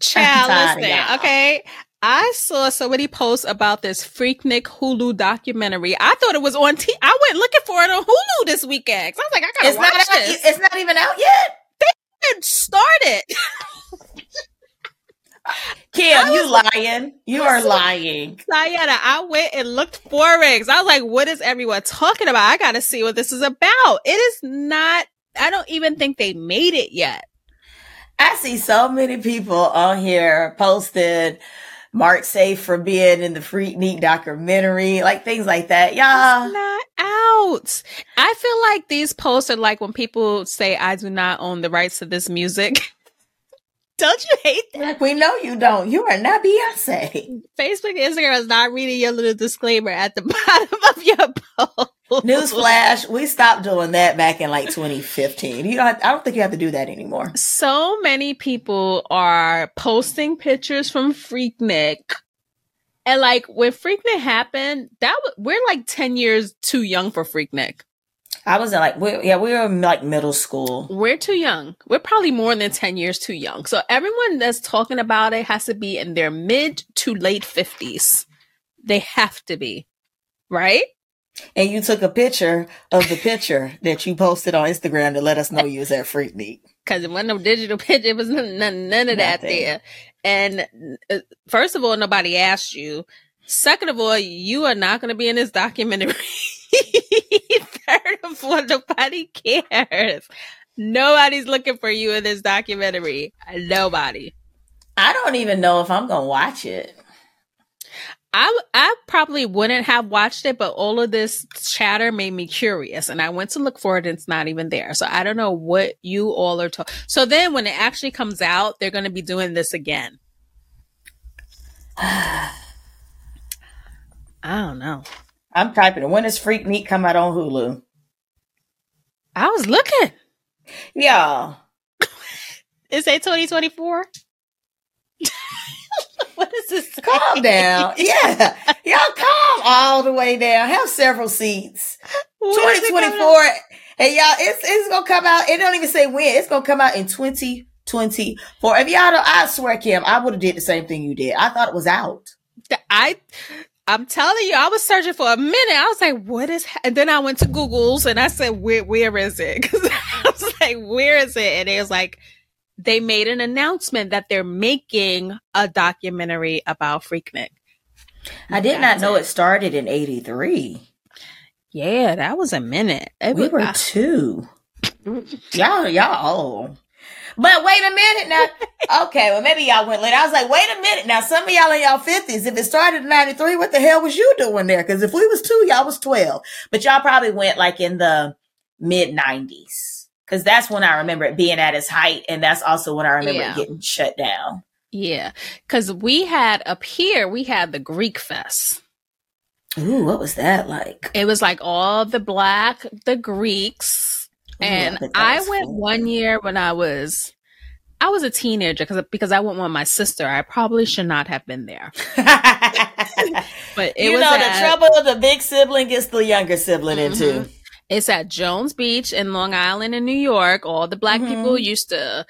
B: Child, listen, okay. I saw somebody post about this Freaknik Hulu documentary. I thought it was on T. I went looking for it on Hulu this weekend. I was like, I gotta
A: it's
B: watch
A: not
B: this.
A: It's not even out yet
B: started.
A: Kim, you lying. You are lying.
B: Diana, I went and looked for rings. I was like, what is everyone talking about? I gotta see what this is about. It is not, I don't even think they made it yet.
A: I see so many people on here posted Mark safe for being in the Freaknik documentary, like things like that. Y'all.
B: It's not out. I feel like these posts are like when people say, I do not own the rights to this music. don't you hate that?
A: Like, we know you don't. You are not Beyonce.
B: Facebook Instagram is not reading your little disclaimer at the bottom of your post.
A: Newsflash, we stopped doing that back in like 2015. You know, I don't think you have to do that anymore.
B: So many people are posting pictures from Freaknik. And like when Freaknik happened, that was, we're like 10 years too young for Freaknik.
A: I was in like, we, yeah, we were in like middle school.
B: We're too young. We're probably more than 10 years too young. So everyone that's talking about it has to be in their mid to late 50s. They have to be, right?
A: And you took a picture of the picture that you posted on Instagram to let us know you was at Freaknik.
B: Cause it wasn't no digital picture. It was none, none, none of that there. And uh, first of all, nobody asked you. Second of all, you are not going to be in this documentary. Third of all, nobody cares. Nobody's looking for you in this documentary. Nobody.
A: I don't even know if I'm going to watch it.
B: I I probably wouldn't have watched it, but all of this chatter made me curious, and I went to look for it, and it's not even there. So I don't know what you all are talking. So then, when it actually comes out, they're going to be doing this again. I don't know.
A: I'm typing. When does Freaknik come out on Hulu?
B: I was looking.
A: Yeah.
B: Is it 2024?
A: calm down. Yeah. Y'all calm all the way down. Have several seats. 2024. And y'all, it's, it's going to come out. It don't even say when. It's going to come out in 2024. If y'all don't, I swear, Kim, I would have did the same thing you did. I thought it was out.
B: I, I'm telling you, I was searching for a minute. I was like, what is, ha-? and then I went to Google's and I said, where, where is it? Cause I was like, where is it? And it was like, they made an announcement that they're making a documentary about Freaknik.
A: I did not know it. started in 83.
B: Yeah, that was a minute.
A: It we was, were I, two. y'all, y'all old. But wait a minute now. Okay, well maybe y'all went late. I was like, wait a minute now. Some of y'all in y'all fifties. If it started in ninety three, what the hell was you doing there? Because if we was two, y'all was twelve. But y'all probably went like in the mid nineties. Because that's when I remember it being at its height, and that's also when I remember yeah. it getting shut down.
B: Yeah, because we had up here, we had the Greek Fest.
A: Ooh, what was that like?
B: It was like all the black, the Greeks and I, I went cool. one year when I was I was a teenager because because I went with my sister. I probably should not have been there.
A: but it was you know at, the trouble of the big sibling gets the younger sibling mm-hmm. into.
B: It's at Jones Beach in Long Island in New York. All the black mm-hmm. people used to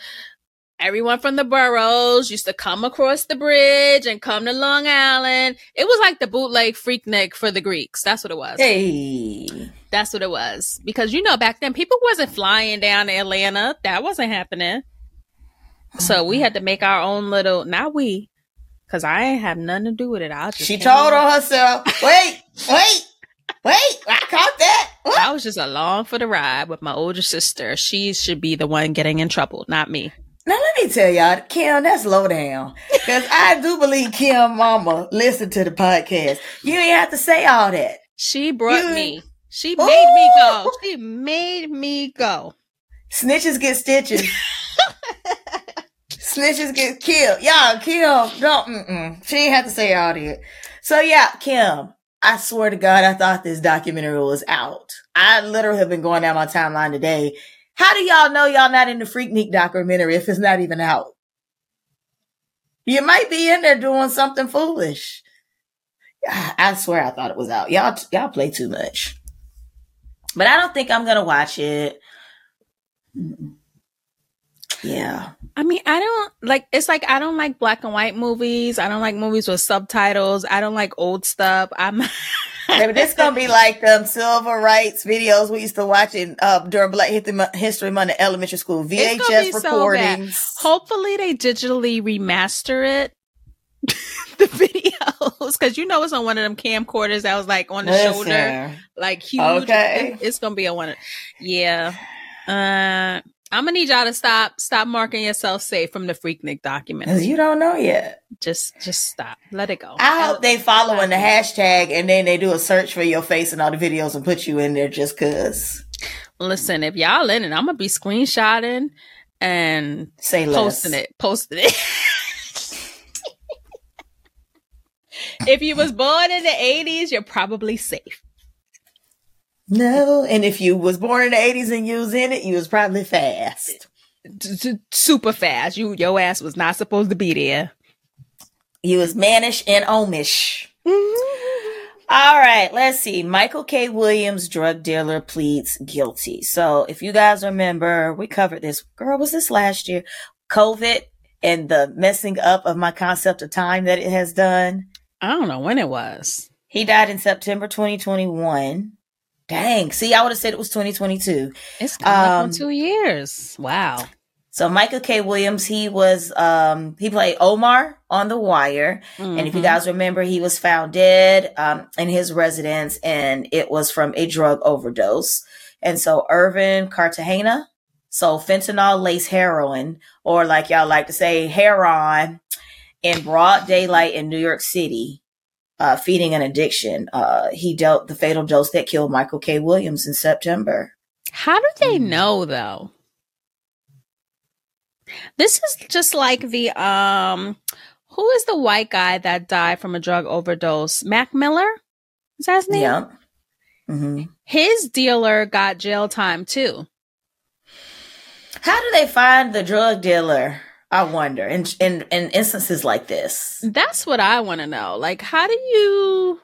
B: everyone from the boroughs used to come across the bridge and come to Long Island. It was like the bootleg Freaknik for the Greeks. That's what it was.
A: Hey.
B: That's what it was. Because you know, back then people wasn't flying down to Atlanta. That wasn't happening. So we had to make our own little not we, because I ain't have nothing to do with it. I just
A: She told on herself, wait, wait, wait, I caught that.
B: What? I was just along for the ride with my older sister. She should be the one getting in trouble, not me.
A: Now let me tell y'all, Kim, that's low down. Cause I do believe Kim mama listened to the podcast. You ain't have to say all that.
B: She brought you, me. She made Ooh. me go. She made me go.
A: Snitches get stitches. Snitches get killed. Y'all, Kim, don't, mm-mm. She ain't have to say all that. So yeah, Kim, I swear to God, I thought this documentary was out. I literally have been going down my timeline today how do y'all know y'all not in the Freaknik documentary if it's not even out? You might be in there doing something foolish. I swear I thought it was out. Y'all, y'all play too much. But I don't think I'm gonna watch it. Yeah.
B: I mean, I don't like it's like I don't like black and white movies. I don't like movies with subtitles. I don't like old stuff. I'm
A: Maybe this gonna be like them civil rights videos we used to watch in uh, during Black History Month in elementary school. VHS recordings.
B: So Hopefully, they digitally remaster it. the videos because you know it's on one of them camcorders that was like on the Listen. shoulder, like huge. Okay, it's gonna be a one. Yeah. Uh, I'm gonna need y'all to stop stop marking yourself safe from the Freaknik document.
A: Because you don't know yet.
B: Just just stop. Let it go.
A: I hope they following the hashtag and then they do a search for your face and all the videos and put you in there just cause.
B: Listen, if y'all in it, I'm gonna be screenshotting and
A: say
B: posting it. Posting it. if you was born in the 80s, you're probably safe.
A: No, and if you was born in the eighties and you was in it, you was probably fast,
B: super fast. You your ass was not supposed to be there.
A: You was mannish and omish. Mm-hmm. All right, let's see. Michael K. Williams, drug dealer, pleads guilty. So, if you guys remember, we covered this. Girl, was this last year? COVID and the messing up of my concept of time that it has done.
B: I don't know when it was.
A: He died in September 2021. Dang. See, I would have said it was 2022.
B: It's um, two years. Wow.
A: So Michael K. Williams, he was um he played Omar on The Wire, mm-hmm. and if you mm-hmm. guys remember, he was found dead um in his residence, and it was from a drug overdose. And so Irvin Cartagena, so fentanyl laced heroin, or like y'all like to say, heroin, in broad daylight in New York City uh, feeding an addiction. Uh, he dealt the fatal dose that killed Michael K. Williams in September.
B: How do they mm. know though? This is just like the um who is the white guy that died from a drug overdose? Mac Miller? Is that his name?
A: Yeah. Mm-hmm.
B: His dealer got jail time too.
A: How do they find the drug dealer? I wonder in in in instances like this.
B: That's what I want to know. Like, how do you?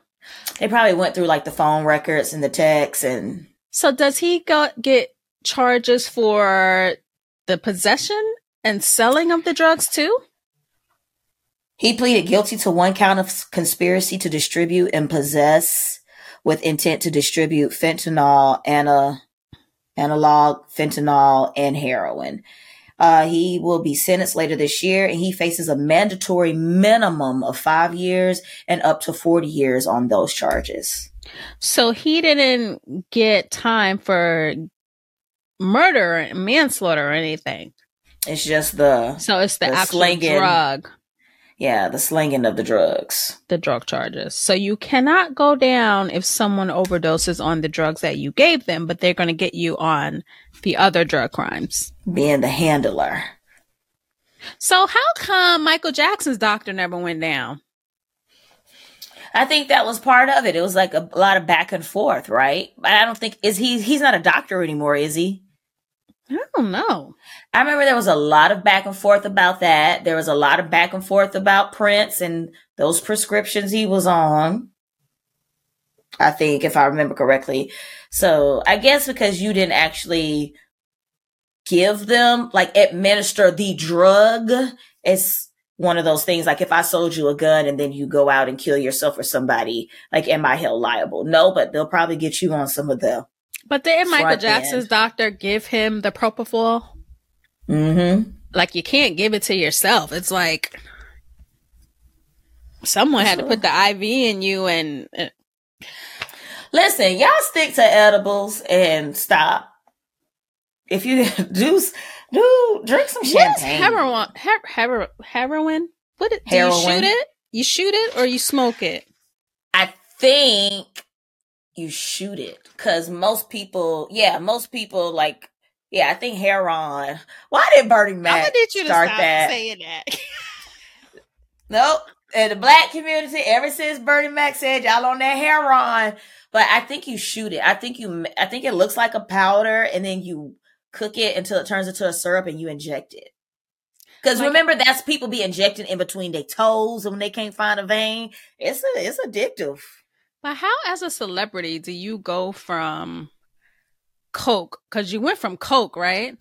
A: They probably went through like the phone records and the texts and.
B: So does he go get charges for the possession and selling of the drugs too?
A: He pleaded guilty to one count of conspiracy to distribute and possess with intent to distribute fentanyl, ana, analog fentanyl, and heroin. Uh, he will be sentenced later this year and he faces a mandatory minimum of five years and up to 40 years on those charges.
B: So he didn't get time for murder and manslaughter or anything.
A: It's just the
B: so it's the, the actual slinging, drug.
A: Yeah, the slinging of the drugs,
B: the drug charges. So you cannot go down if someone overdoses on the drugs that you gave them, but they're going to get you on the other drug crimes.
A: Being the handler.
B: So how come Michael Jackson's doctor never went down?
A: I think that was part of it. It was like a, a lot of back and forth, right? But I don't think is he he's not a doctor anymore, is he?
B: I don't know.
A: I remember there was a lot of back and forth about that. There was a lot of back and forth about Prince and those prescriptions he was on. I think, if I remember correctly. So I guess because you didn't actually give them, like administer the drug, it's one of those things. Like if I sold you a gun and then you go out and kill yourself or somebody, like am I held liable? No, but they'll probably get you on some of the
B: but didn't Michael Jackson's end. doctor give him the propofol?
A: Mm-hmm.
B: Like you can't give it to yourself. It's like someone had to put the IV in you and.
A: Listen, y'all stick to edibles and stop. If you do do drink some champagne.
B: heroin? Her, her, heroin? What? Do heroin. you shoot it? You shoot it or you smoke it?
A: I think you shoot it because most people, yeah, most people like, yeah, I think heroin. Why did Bernie Mac I
B: need you to start stop that? saying that?
A: nope. In the black community, ever since Bernie Mac said y'all on that heroin, but I think you shoot it. I think you, I think it looks like a powder, and then you cook it until it turns into a syrup, and you inject it. Because like, remember, that's people be injecting in between their toes and when they can't find a vein. It's a, it's addictive.
B: But how, as a celebrity, do you go from Coke? Because you went from Coke, right?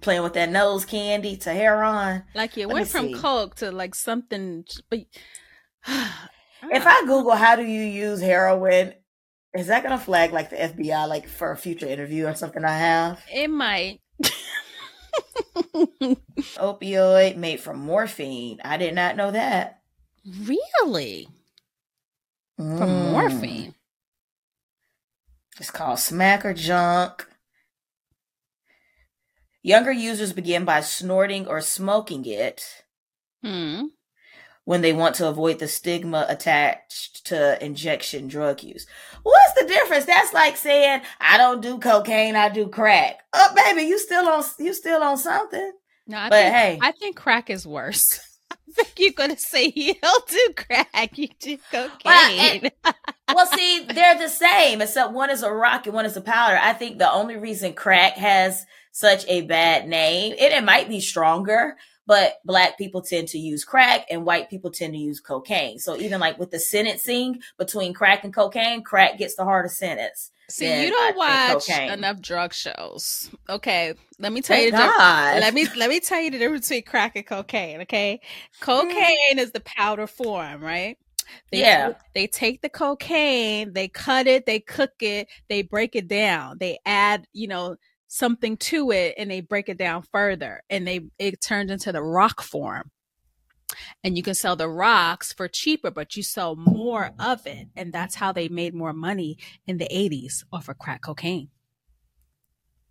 A: Playing with that nose candy to heroin.
B: Like it Let went from see. Coke to like something. But
A: if I Google how do you use heroin, is that gonna flag like the FBI like for a future interview or something I have?
B: It might.
A: Opioid made from morphine. I did not know that.
B: Really? mm. from morphine.
A: It's called Smack or Junk. Younger users begin by snorting or smoking it
B: mm.
A: when they want to avoid the stigma attached to injection drug use. What's the difference? That's like saying I don't do cocaine, I do crack. Oh, baby, you still on you still on something.
B: No, I but think, hey, I think crack is worse I think you're gonna say you don't do crack, you do cocaine. Well, and,
A: well, see, they're the same, except one is a rock and one is a powder. I think the only reason crack has such a bad name, and it might be stronger, but black people tend to use crack and white people tend to use cocaine. So even like with the sentencing between crack and cocaine, crack gets the harder sentence.
B: See, you don't watch enough drug shows. Okay, let me tell Thank you. The let me let me tell you the difference between crack and cocaine. Okay, mm. cocaine is the powder form, right? They,
A: yeah.
B: They take the cocaine, they cut it, they cook it, they break it down, they add, you know, something to it, and they break it down further, and they it turns into the rock form and you can sell the rocks for cheaper, but you sell more of it. And that's how they made more money in the 80s off of crack cocaine.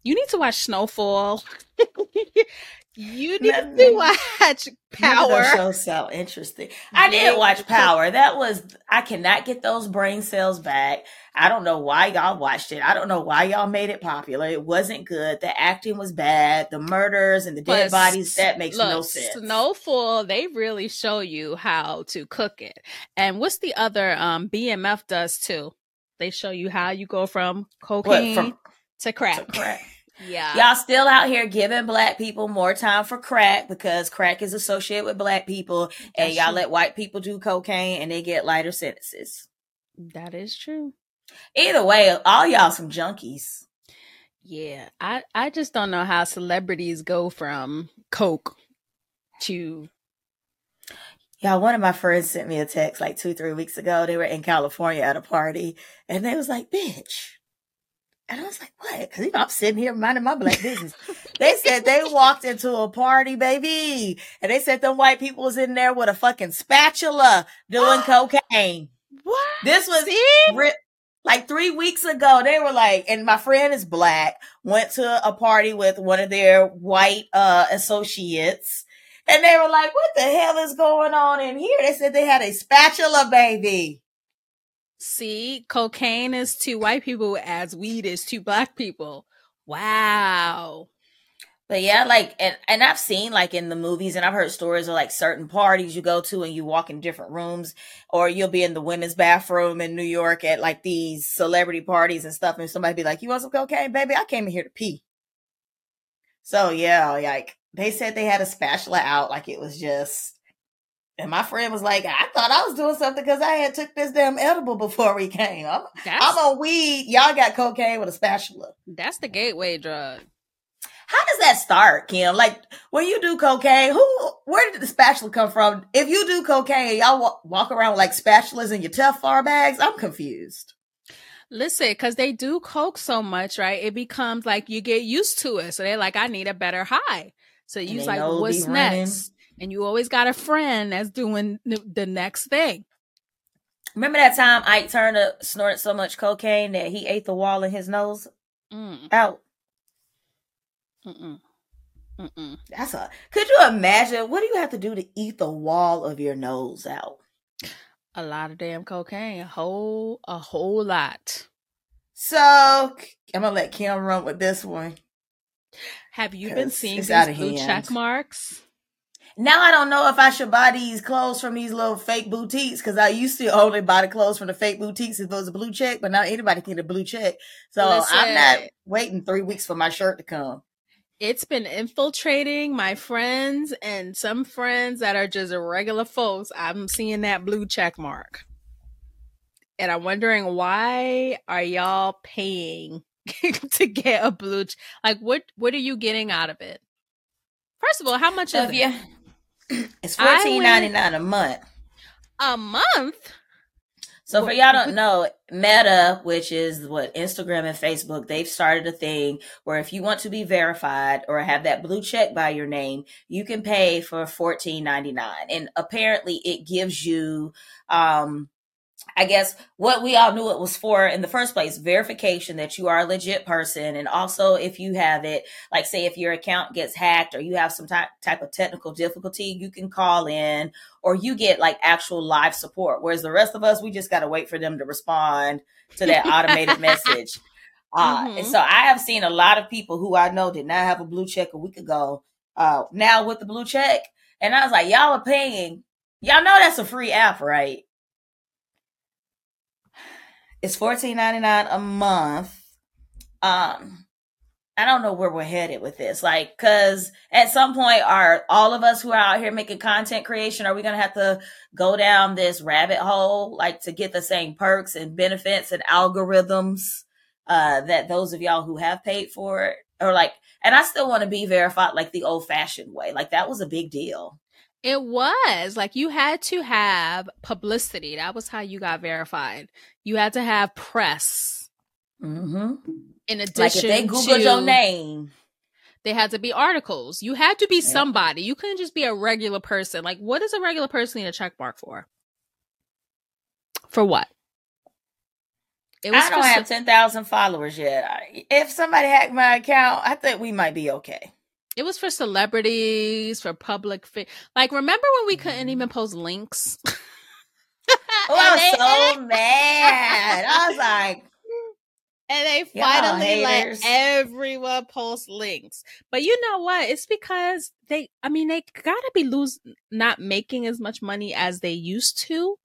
B: You need to watch Snowfall. you need to watch Power.
A: Shows so interesting. I did watch Power. That was I cannot get those brain cells back. I don't know why y'all watched it. I don't know why y'all made it popular. It wasn't good. The acting was bad. The murders and the dead but bodies that makes look, no sense.
B: Snowfall. They really show you how to cook it. And what's the other? Um, BMF does too. They show you how you go from cocaine what, from, to crack.
A: To crack.
B: Yeah.
A: Y'all still out here giving black people more time for crack because crack is associated with black people and
B: That's
A: y'all
B: true.
A: let white people do cocaine and they get lighter sentences.
B: That is true.
A: Either way, all y'all some junkies.
B: Yeah. I I just don't know how celebrities go from coke to
A: Y'all, one of my friends sent me a text like two, three weeks ago. They were in California at a party and they was like, bitch. And I was like, what? Cause you know, I'm sitting here minding my black business. they said they walked into a party, baby. And they said them white people was in there with a fucking spatula doing cocaine.
B: what?
A: This was? Ri- like three weeks ago, they were like, and my friend is black, went to a party with one of their white uh associates, and they were like, What the hell is going on in here? They said they had a spatula baby.
B: See, cocaine is to white people as weed is to black people. Wow.
A: But yeah, like and and I've seen like in the movies and I've heard stories of like certain parties you go to and you walk in different rooms or you'll be in the women's bathroom in New York at like these celebrity parties and stuff and somebody be like, "You want some cocaine, baby? I came in here to pee." So yeah, like they said they had a spatula out like it was just and my friend was like, I thought I was doing something because I had took this damn edible before we came. I'm, I'm on weed. Y'all got cocaine with a spatula.
B: that's the gateway drug.
A: How does that start, Kim? Like when you do cocaine, who, where did the spatula come from? If you do cocaine, y'all walk, walk around with like spatulas in your Telfar bags. I'm confused.
B: Listen, because they do coke so much, right? It becomes like you get used to it. So they're like, I need a better high. So you like, what's next? And you always got a friend that's doing the next thing.
A: Remember that time Ike Turner snorted so much cocaine that he ate the wall in his nose
B: Mm,
A: out?
B: mm-mm, mm-mm.
A: That's a. Could you imagine? What do you have to do to eat the wall of your nose out?
B: A lot of damn cocaine, a whole a whole lot.
A: So I'm gonna let Kim run with this one.
B: Have you been seeing these blue
A: hand.
B: check marks?
A: Now I don't know if I should buy these clothes from these little fake boutiques because I used to only buy the clothes from the fake boutiques if it was a blue check, but now anybody can get a blue check. So I'm not waiting three weeks for my shirt to come.
B: It's been infiltrating my friends and some friends that are just regular folks. I'm seeing that blue check mark. And I'm wondering why are y'all paying to get a blue ch- like what what are you getting out of it? First of all, how much
A: of
B: is
A: you, it's fourteen ninety nine a month.
B: A month?
A: So for y'all don't know, Meta, which is what Instagram and Facebook, they've started a thing where if you want to be verified or have that blue check by your name, you can pay for fourteen ninety nine, and apparently it gives you, um, I guess what we all knew it was for in the first place, verification that you are a legit person, and also if you have it, like say if your account gets hacked or you have some type type of technical difficulty, you can call in or you get like actual live support. Whereas the rest of us, we just got to wait for them to respond to that automated message. Uh,
B: Mhm.
A: And so I have seen a lot of people who I know did not have a blue check a week ago, uh, now with the blue check. And I was like, y'all are paying. Y'all know that's a free app, right? It's fourteen ninety nine a month. Um, I don't know where we're headed with this. Like, cause at some point, are all of us who are out here making content creation, are we gonna have to go down this rabbit hole, like to get the same perks and benefits and algorithms, uh, that those of y'all who have paid for it, or like, and I still want to be verified like the old fashioned way. Like that was a big deal.
B: It was like you had to have publicity. That was how you got verified. You had to have press.
A: Mm-hmm.
B: In addition,
A: Like if they Googled
B: to,
A: your name,
B: they had to be articles. You had to be
A: Yeah.
B: somebody. You couldn't just be a regular person. Like, what does a regular person need a check mark for? For what? It
A: I don't
B: for
A: have ten thousand followers yet. If somebody hacked my account, I think we might be okay.
B: It was for celebrities, for public. Fi- like, remember when we couldn't
A: Mm-hmm.
B: even post links?
A: Oh, I was so mad. I was like,
B: And they finally let everyone post links. But you know what? It's because they, I mean, they gotta be lose not making as much money as they used to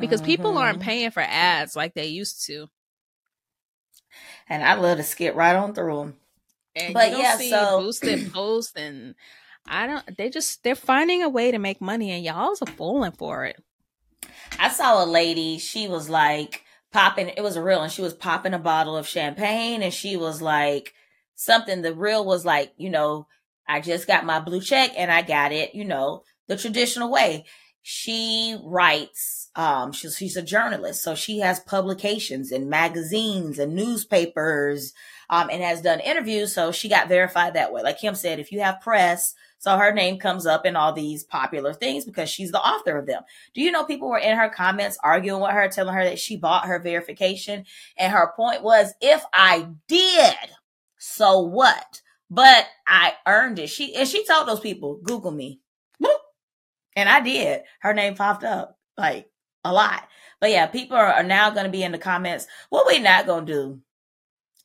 B: because people aren't
A: Mhm.
B: paying for ads like they used to.
A: And I love to skip right on through them.
B: And but yeah, so boosted posts and I don't. They just they're finding a way to make money, and y'all's are falling for it.
A: I saw a lady. She was like popping. It was a reel, and she was popping a bottle of champagne, and she was like something. The reel was like, you know, I just got my blue check, and I got it, you know, the traditional way. She writes. Um, she's she's a journalist, so she has publications and magazines and newspapers. Um, and has done interviews, so she got verified that way. Like Kim said, if you have press, so her name comes up in all these popular things because she's the author of them. Do you know people were in her comments arguing with her, telling her that she bought her verification? And her point was, if I did, so what? But I earned it. She and she told those people, Google me. And I did. Her name popped up like a lot. But yeah, people are, are now going to be in the comments. What we not going to do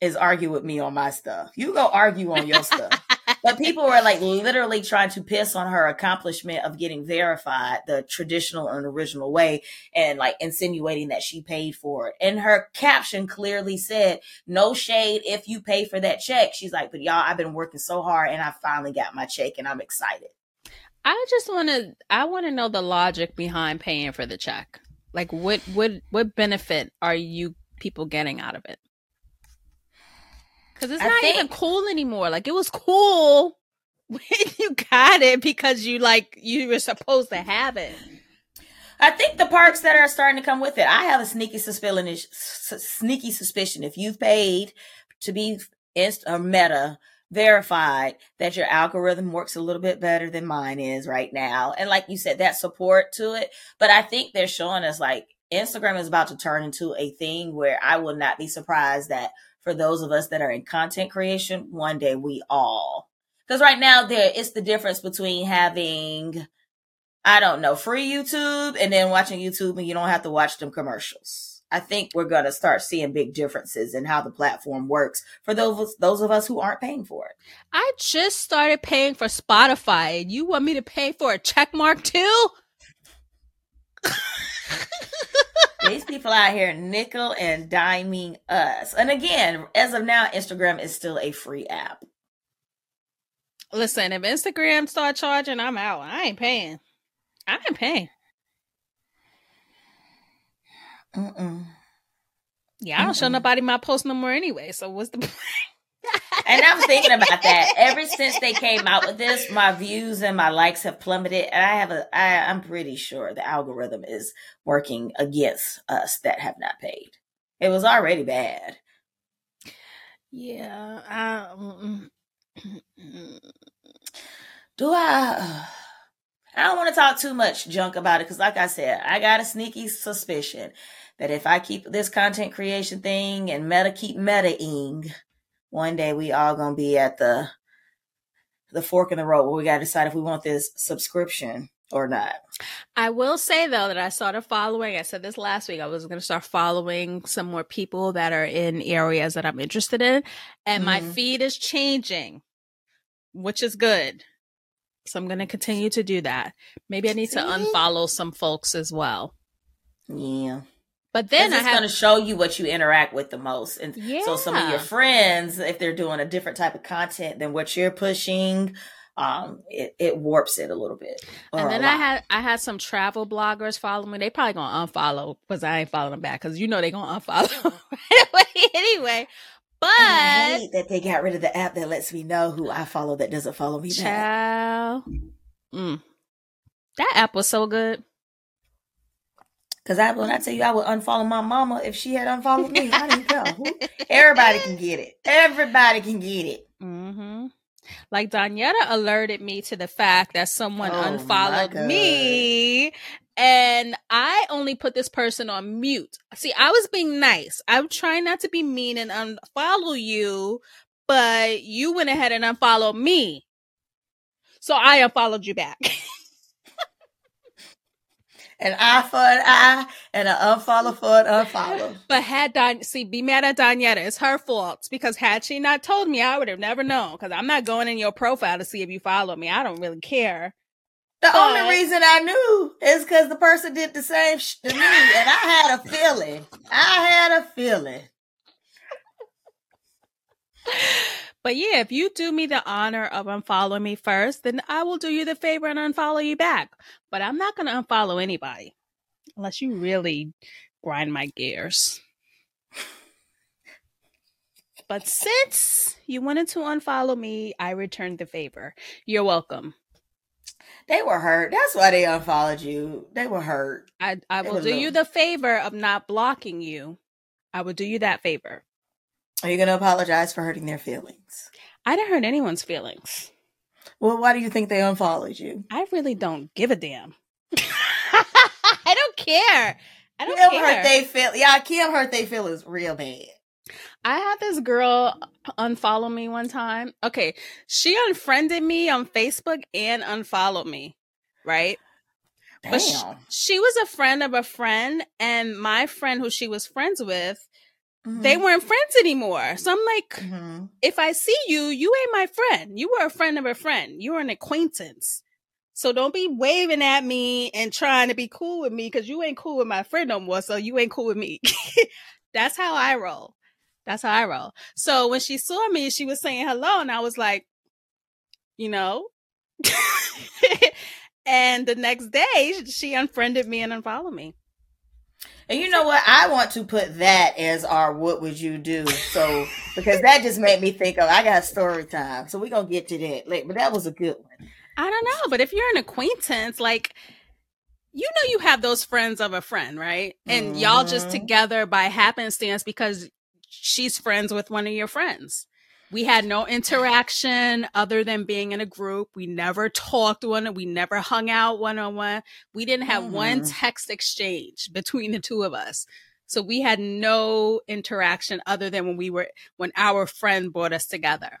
A: is argue with me on my stuff. You go argue on your stuff but people were like literally trying to piss on her accomplishment of getting verified the traditional and original way and like insinuating that she paid for it. And her caption clearly said, no shade if you pay for that check. She's like, but y'all, I've been working so hard and I finally got my check and I'm excited.
B: I just want to, I want to know the logic behind paying for the check. Like what, what, what benefit are you people getting out of it? Because it's I not think, even cool anymore. Like it was cool when you got it because you like you were supposed to have it.
A: I think the perks that are starting to come with it. I have a sneaky suspicion. Sneaky suspicion. If you've paid to be inst or meta verified, that your algorithm works a little bit better than mine is right now, and like you said, that support to it. But I think they're showing us like Instagram is about to turn into a thing where I will not be surprised that for those of us that are in content creation, one day we all. Because right now there is the difference between having, I don't know, free YouTube and then watching YouTube and you don't have to watch them commercials. I think we're going to start seeing big differences in how the platform works for those those of us who aren't paying for it.
B: I just started paying for Spotify. You want me to pay for a check mark too?
A: These people out here nickel and diming us. And again, as of now, Instagram is still a free app.
B: Listen, if Instagram start charging, I'm out. I ain't paying. I ain't paying. Mm-mm. Yeah, I don't Mm-mm. show nobody my post no more anyway. So what's the point?
A: And I'm thinking about that. Ever since they came out with this, my views and my likes have plummeted. And I have a, I, I'm pretty sure the algorithm is working against us that have not paid. It was already bad.
B: Yeah. I,
A: Do I? I don't want to talk too much junk about it because, like I said, I got a sneaky suspicion that if I keep this content creation thing and meta keep metaing, one day we all gonna be at the the fork in the road where we gotta decide if we want this subscription or not.
B: I will say though that I started following, I said this last week, I was going to start following some more people that are in areas that I'm interested in. And mm-hmm. my feed is changing, which is good. So I'm going to continue to do that. Maybe I need to unfollow some folks as well.
A: Yeah.
B: But then
A: it's going to show you what you interact with the most. And yeah. so some of your friends, if they're doing a different type of content than what you're pushing, um, it, it warps it a little bit.
B: And then I had I had some travel bloggers follow me. They probably gonna unfollow because I ain't following them back because you know they gonna unfollow anyway. But I
A: hate that they got rid of the app that lets me know who I follow that doesn't follow me
B: back. Mm. That app was so good.
A: Cause I when I tell you I would unfollow my mama if she had unfollowed me, I didn't know. Everybody can get it. Everybody can get it.
B: Mm-hmm. Like Donyetta alerted me to the fact that someone oh unfollowed me and I only put this person on mute. See, I was being nice. I'm trying not to be mean and unfollow you, but you went ahead and unfollowed me. So I unfollowed you back.
A: an eye for an eye and an unfollow for an unfollow.
B: But had Don see be mad at Donyetta, it's her fault because had she not told me, I would have never known. Because I'm not going in your profile to see if you follow me. I don't really care.
A: The but, only reason I knew is because the person did the same sh- to me, and I had a feeling. I had a feeling.
B: But yeah, if you do me the honor of unfollowing me first, then I will do you the favor and unfollow you back. But I'm not going to unfollow anybody unless you really grind my gears. But since you wanted to unfollow me, I returned the favor. You're welcome.
A: They were hurt. That's why they unfollowed you. They were hurt.
B: I I will do you the favor of not blocking you. I will do you that favor.
A: Are you going to apologize for hurting their feelings?
B: I didn't hurt anyone's feelings.
A: Well, why do you think they unfollowed you?
B: I really don't give a damn. I don't care. I don't Kim care.
A: hurt they feel. Yeah, Kim hurt they feelings real bad.
B: I had this girl unfollow me one time. Okay, she unfriended me on Facebook and unfollowed me, right? Damn. But she, she, was a friend of a friend, and my friend who she was friends with, mm-hmm. they weren't friends anymore. So I'm like, mm-hmm. if I see you, you ain't my friend. You were a friend of a friend. You were an acquaintance. So don't be waving at me and trying to be cool with me because you ain't cool with my friend no more. So you ain't cool with me. That's how I roll. That's how I roll. So when she saw me, she was saying hello, and I was like, you know. and the next day, she unfriended me and unfollowed me.
A: And you know what? I want to put that as our what would you do? So because that just made me think of I got story time. So we're gonna get to that later. But that was a good one.
B: I don't know, but if you're an acquaintance, like you know you have those friends of a friend, right? And mm-hmm. y'all just mm-hmm. together by happenstance because she's friends with one of your friends. We had no interaction other than being in a group. We never talked one. We never hung out one on one. We didn't have mm-hmm. one text exchange between the two of us. So we had no interaction other than when we were when our friend brought us together.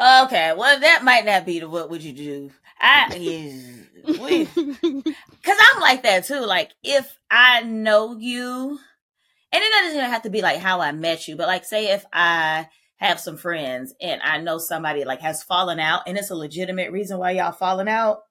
A: Okay, well that might not be the what would you do. I cuz I'm like that too. Like if I know you and it doesn't even have to be like how I met you, but like say if I have some friends and I know somebody like has fallen out and it's a legitimate reason why y'all falling out,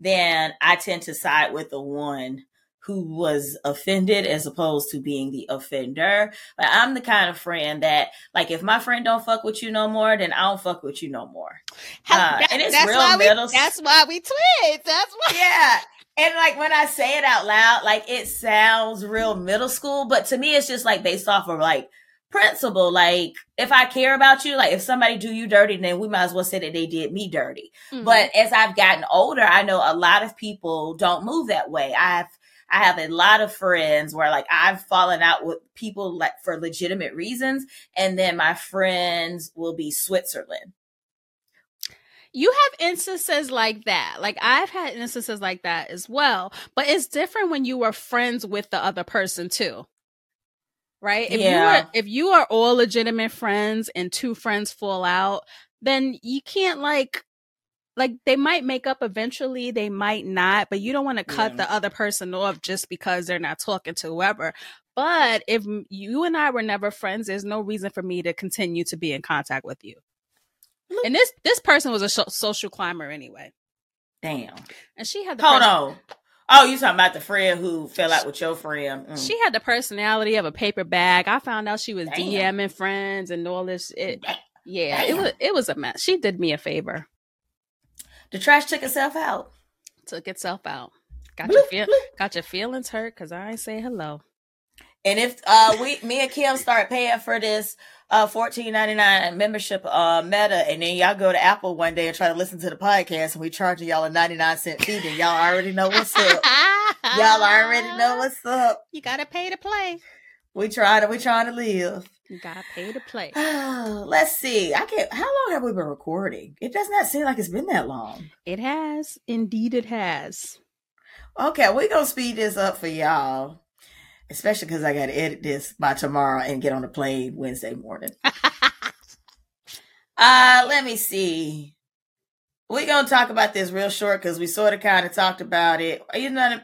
A: then I tend to side with the one who was offended as opposed to being the offender. But I'm the kind of friend that, like, if my friend don't fuck with you no more, then I don't fuck with you no more.
B: Uh, that, and it's that's real why middle. We, that's why we twins. That's why.
A: Yeah. And like when I say it out loud, like it sounds real middle school, but to me, it's just like based off of like principle. Like if I care about you, like if somebody do you dirty, then we might as well say that they did me dirty. Mm-hmm. But as I've gotten older, I know a lot of people don't move that way. I've I have a lot of friends where like I've fallen out with people like for legitimate reasons, and then my friends will be Switzerland
B: you have instances like that. Like I've had instances like that as well, but it's different when you were friends with the other person too. Right? If yeah. you are if you are all legitimate friends and two friends fall out, then you can't like like they might make up eventually, they might not, but you don't want to cut yeah. the other person off just because they're not talking to whoever. But if you and I were never friends, there's no reason for me to continue to be in contact with you. And this this person was a social climber anyway.
A: Damn.
B: And she had
A: the hold on. Oh, you talking about the friend who fell out with your friend?
B: Mm. She had the personality of a paper bag. I found out she was Damn. DMing friends and all this. It, yeah, Damn. it was it was a mess. She did me a favor.
A: The trash took itself out.
B: Took itself out. Got bloop, your feel, bloop. got your feelings hurt because I ain't say hello.
A: And if uh we me and Kim start paying for this uh fourteen ninety nine membership uh meta and then y'all go to Apple one day and try to listen to the podcast and we charging y'all a ninety nine cent fee, then y'all already know what's up. y'all already know what's up.
B: You gotta pay to play.
A: We try to we trying to live.
B: You gotta pay to play.
A: let's see. I can't how long have we been recording? It does not seem like it's been that long.
B: It has. Indeed it has.
A: Okay, we're gonna speed this up for y'all especially because I got to edit this by tomorrow and get on the plane Wednesday morning. uh, let me see. We're gonna talk about this real short because we sort of kind of talked about it. You know,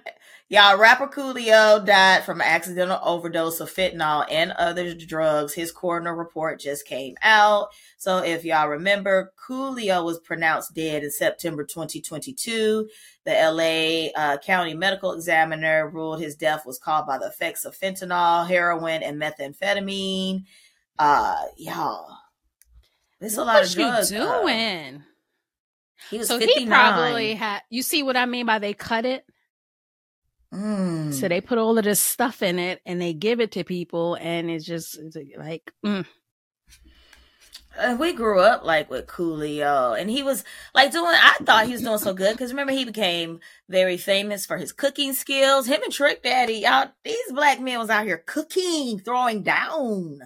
A: y'all, rapper Coolio died from an accidental overdose of fentanyl and other drugs. His coroner report just came out. So if y'all remember, Coolio was pronounced dead in September 2022. The LA uh, County Medical Examiner ruled his death was caused by the effects of fentanyl, heroin, and methamphetamine. uh, y'all, there's a lot of drugs.
B: you
A: uh,
B: doing?
A: he was
B: so
A: 59.
B: he probably had. You see what I mean by they cut it?
A: Mm.
B: So they put all of this stuff in it and they give it to people, and it's just it's like, mm.
A: And we grew up like with Coolio, and he was like doing. I thought he was doing so good because remember he became very famous for his cooking skills. Him and Trick Daddy, y'all, these black men was out here cooking, throwing down.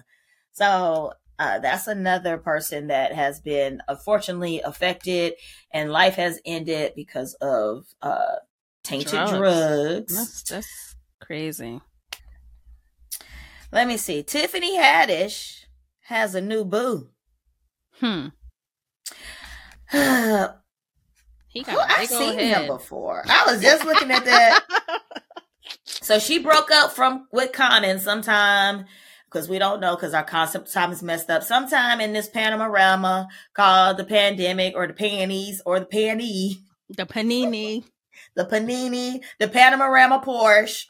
A: So uh, that's another person that has been unfortunately affected, and life has ended because of uh, tainted
B: Drugs.
A: drugs.
B: that's that's crazy.
A: Let me see. Tiffany Haddish has a new boo.
B: Hmm. He got
A: I've seen
B: head.
A: him before. I was just looking at that. So she broke up from with Common sometime because we don't know because our concept time is messed up. Sometime in this panorama called the pandemic or the panties or the panty,
B: the panini.
A: The panini, the panorama Porsche.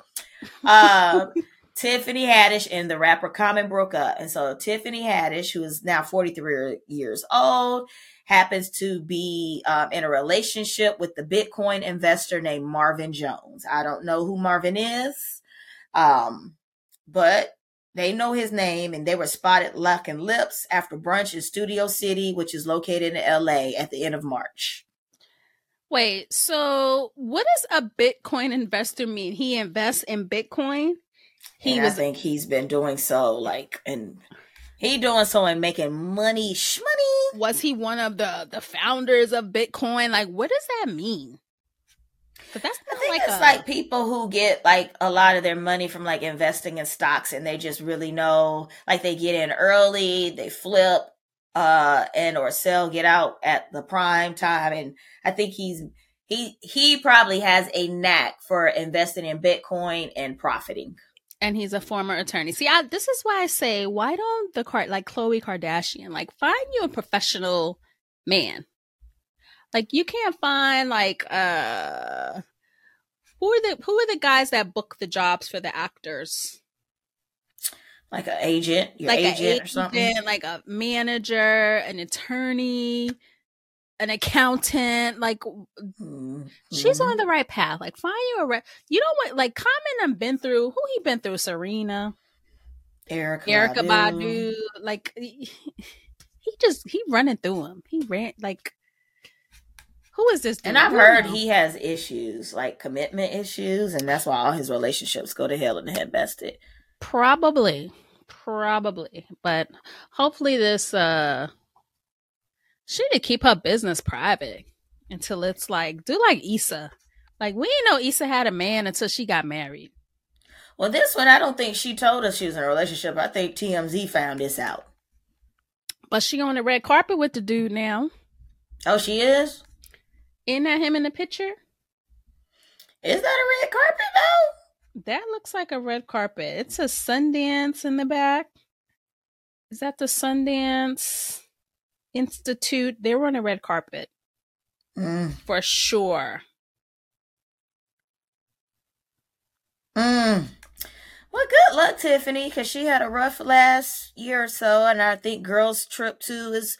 A: Uh, Tiffany Haddish and the rapper Common broke up, and so Tiffany Haddish, who is now forty three years old, happens to be um, in a relationship with the Bitcoin investor named Marvin Jones. I don't know who Marvin is, um, but they know his name, and they were spotted locking lips after brunch in Studio City, which is located in LA, at the end of March.
B: Wait, so what does a Bitcoin investor mean? He invests in Bitcoin? He was
A: I think he's been doing so, like, and he doing so and making money, shmoney.
B: was he one of the the founders of Bitcoin? Like what does that mean? But that's
A: I think
B: like
A: it's
B: a,
A: like people who get like a lot of their money from like investing in stocks and they just really know like they get in early, they flip uh and or sell get out at the prime time and I think he's he he probably has a knack for investing in Bitcoin and profiting.
B: and he's a former attorney. See, I, this is why I say, why don't the Card like Khloe Kardashian like find you a professional man? Like you can't find like uh who are the who are the guys that book the jobs for the actors?
A: Like an agent, your
B: like
A: agent,
B: an
A: or something.
B: like a manager, an attorney, an accountant. Like
A: Mhm.
B: she's on the right path. Like find you a re- you know what? Like Common I've been through. Who he been through? Serena,
A: Erykah,
B: Erykah
A: Badu.
B: Badu. Like he he just he running through him. He ran like. Who is this? Dude?
A: And I've heard he has issues, like commitment issues, and that's why all his relationships go to hell in the head bested.
B: Probably. Probably. But hopefully this uh she need to keep her business private until it's like do like Issa. Like we didn't know Issa had a man until she got married.
A: Well, this one, I don't think she told us she was in a relationship. I think TMZ found this out.
B: But she on the red carpet with the dude now.
A: Oh, she is?
B: Isn't that him in the picture?
A: Is that a red carpet, though?
B: That looks like a red carpet. It's a Sundance in the back. Is that the Sundance Institute? They were on a red carpet
A: Mm.
B: for sure.
A: Mm. Well, good luck, Tiffany, because she had a rough last year or so, and I think Girls Trip 2 is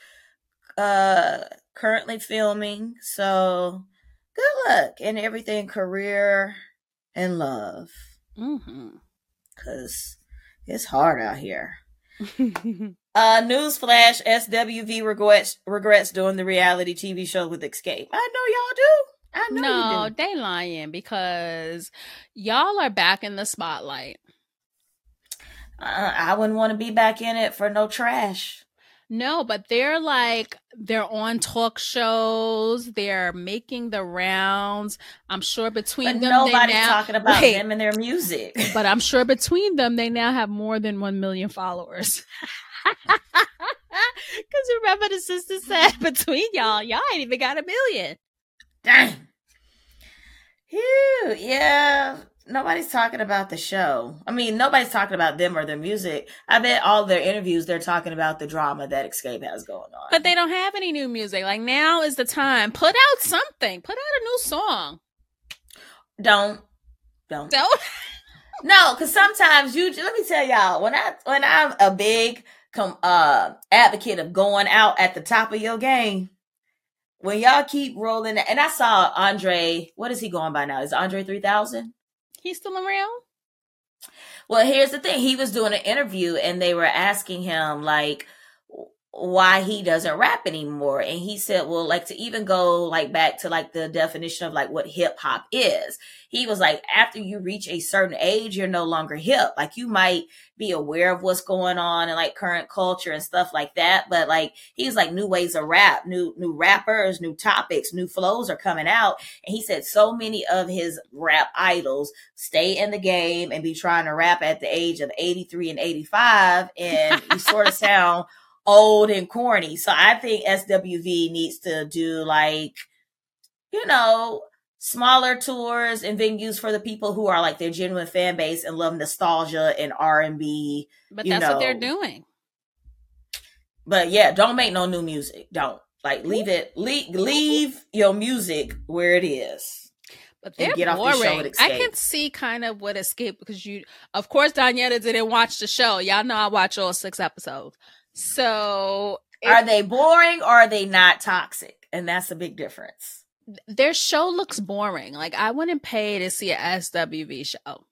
A: uh currently filming. So good luck in everything career and love.
B: Hmm
A: Cause it's hard out here. Uh newsflash, SWV regrets regrets doing the reality TV show with Xscape. I know y'all do. I know
B: no, they lying because y'all are back in the spotlight.
A: Uh, I wouldn't want to be back in it for no trash.
B: No, but they're like they're on talk shows. They're making the rounds. I'm sure between
A: But
B: them,
A: nobody's
B: now,
A: talking about
B: Wait,
A: them and their music.
B: But I'm sure between them, they now have more than one million followers. Because remember, the sister said between y'all, y'all ain't even got a million.
A: Dang. Phew, yeah. Nobody's talking about the show. I mean, nobody's talking about them or their music. I bet all their interviews they're talking about the drama that Xscape has going on.
B: But they don't have any new music. Like now is the time. Put out something. Put out a new song.
A: don't don't
B: Don't.
A: no because sometimes you let me tell y'all when i when i'm a big come uh advocate of going out at the top of your game. When y'all keep rolling, and I saw Andre. What is he going by now? Is Andre three thousand?
B: He's still around.
A: Well, here's the thing. He was doing an interview, and they were asking him like why he doesn't rap anymore. And he said well like to even go like back to like the definition of like what hip hop is. He was like after you reach a certain age you're no longer hip. Like you might be aware of what's going on and like current culture and stuff like that. But like he's like new ways of rap new new rappers new topics new flows are coming out. And he said so many of his rap idols stay in the game and be trying to rap at the age of 83 and 85 and you sort of sound old and corny. So I think SWV needs to do like, you know, smaller tours and venues for the people who are like their genuine fan base and love nostalgia and R and B.
B: But that's know. what they're doing.
A: But yeah, don't make no new music. Don't like leave it. Leave leave your music where it is.
B: But they're get boring. Off the show I can see kind of what Xscape because you, of course, Donyetta didn't watch the show. Y'all know I watch all six episodes. So
A: are they boring or are they not toxic? And that's a big difference.
B: Their show looks boring. Like I wouldn't pay to see a SWV show.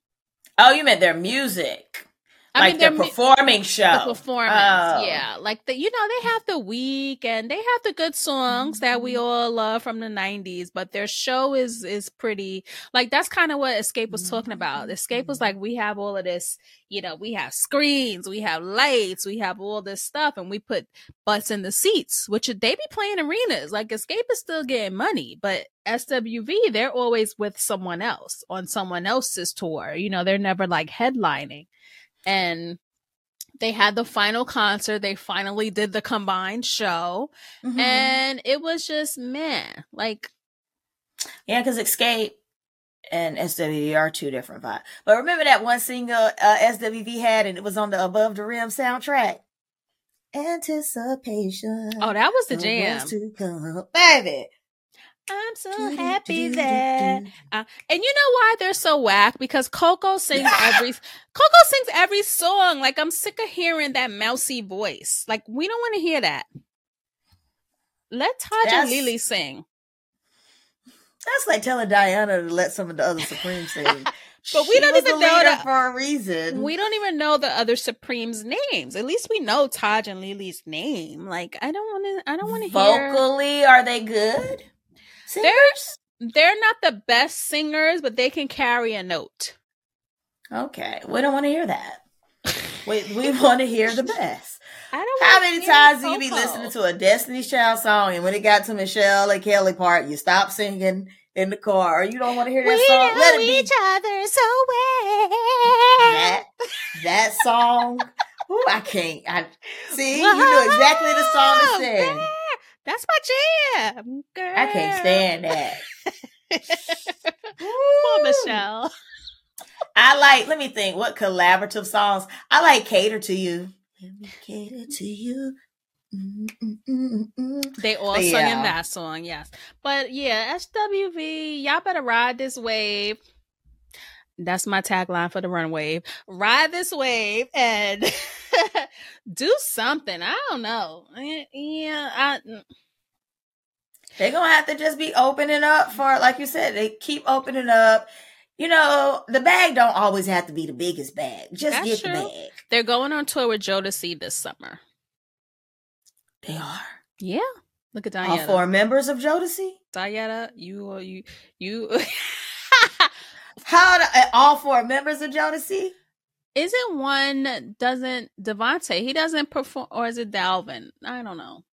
A: Oh, you meant their music. I like mean, the performing show.
B: The performance, oh. yeah. Like the, you know, they have the week and they have the good songs that we mm-hmm. all love from the '90s. But their show is is pretty. Like that's kind of what Xscape was talking about. Mm-hmm. Xscape was mm-hmm. like, we have all of this. You know, we have screens, we have lights, we have all this stuff, and we put butts in the seats, which they be playing arenas. Like Xscape is still getting money, but SWV, they're always with someone else on someone else's tour. You know, they're never like headlining and they had the final concert. They finally did the combined show, mm-hmm. and it was just man, like
A: yeah, because Xscape and SWV are two different vibes. But remember that one single uh, SWV had, and it was on the Above the Rim soundtrack. Anticipation.
B: Oh, that was the jam.
A: To come. Baby,
B: I'm so happy that. Uh, and you know why they're so whack? Because Coco sings every Coco sings every song. Like I'm sick of hearing that mousy voice. Like we don't want to hear that. Let Taj and Lelee sing.
A: That's like telling Diana to let some of the other Supremes sing. but
B: she we don't even know that
A: for a reason.
B: We don't even know the other Supremes' names. At least we know Taj and Lelee's name. Like I don't want to. I don't want to
A: hear. Vocally, are they good?
B: Singers? They're they're not the best singers, but they can carry a note.
A: Okay, we don't want to hear that. we we want to hear the best. I don't How many times do you be listening to a Destiny's Child song, and when it got to Michelle and Kelly part, you stop singing in the car, or you don't want to hear that
B: we
A: song?
B: Let it each other so well.
A: That that song. Ooh, I can't. I see. Whoa, you know exactly the song to sing.
B: That's my jam, girl.
A: I can't stand that.
B: Poor Michelle.
A: I like, let me think, what collaborative songs? I like Cater to You. Let me cater to you.
B: They all yeah. sung in that song, yes. But yeah, SWV, y'all better ride this wave. That's my tagline for the run wave. Ride this wave and do something. I don't know. Yeah, I. Mm.
A: They're gonna have to just be opening up for, like you said, they keep opening up. You know, the bag don't always have to be the biggest bag. Just That's get true. the bag.
B: They're going on tour with Jodeci this summer.
A: They are.
B: Yeah. Look at Diana.
A: All four members of Jodeci.
B: Diana, you, you, you.
A: How do, eh, all four members of Jodeci?
B: Isn't one doesn't DeVante? He doesn't perform, or is it Dalvin? I don't know.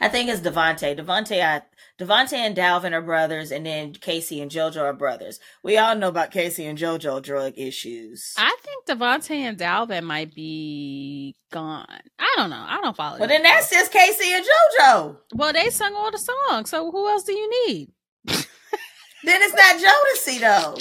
A: I think it's DeVante. DeVante, I DeVante and Dalvin are brothers, and then K-Ci and JoJo are brothers. We all know about K-Ci and JoJo drug issues.
B: I think DeVante and Dalvin might be gone. I don't know. I don't follow.
A: Well, then that's just K-Ci and JoJo.
B: Well, they sung all the songs, so who else do you need?
A: then it's not Jodeci though.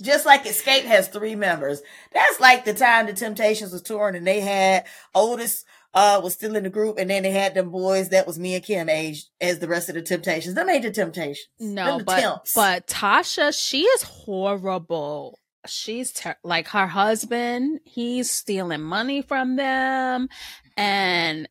A: Just like Xscape has three members. That's like the time the Temptations was touring and they had Otis uh was still in the group and then they had them boys that was me and Kim age as the rest of the Temptations. Them ain't the Temptations.
B: No, but temps. but Tasha, she is horrible. She's ter- like her husband. He's stealing money from them, and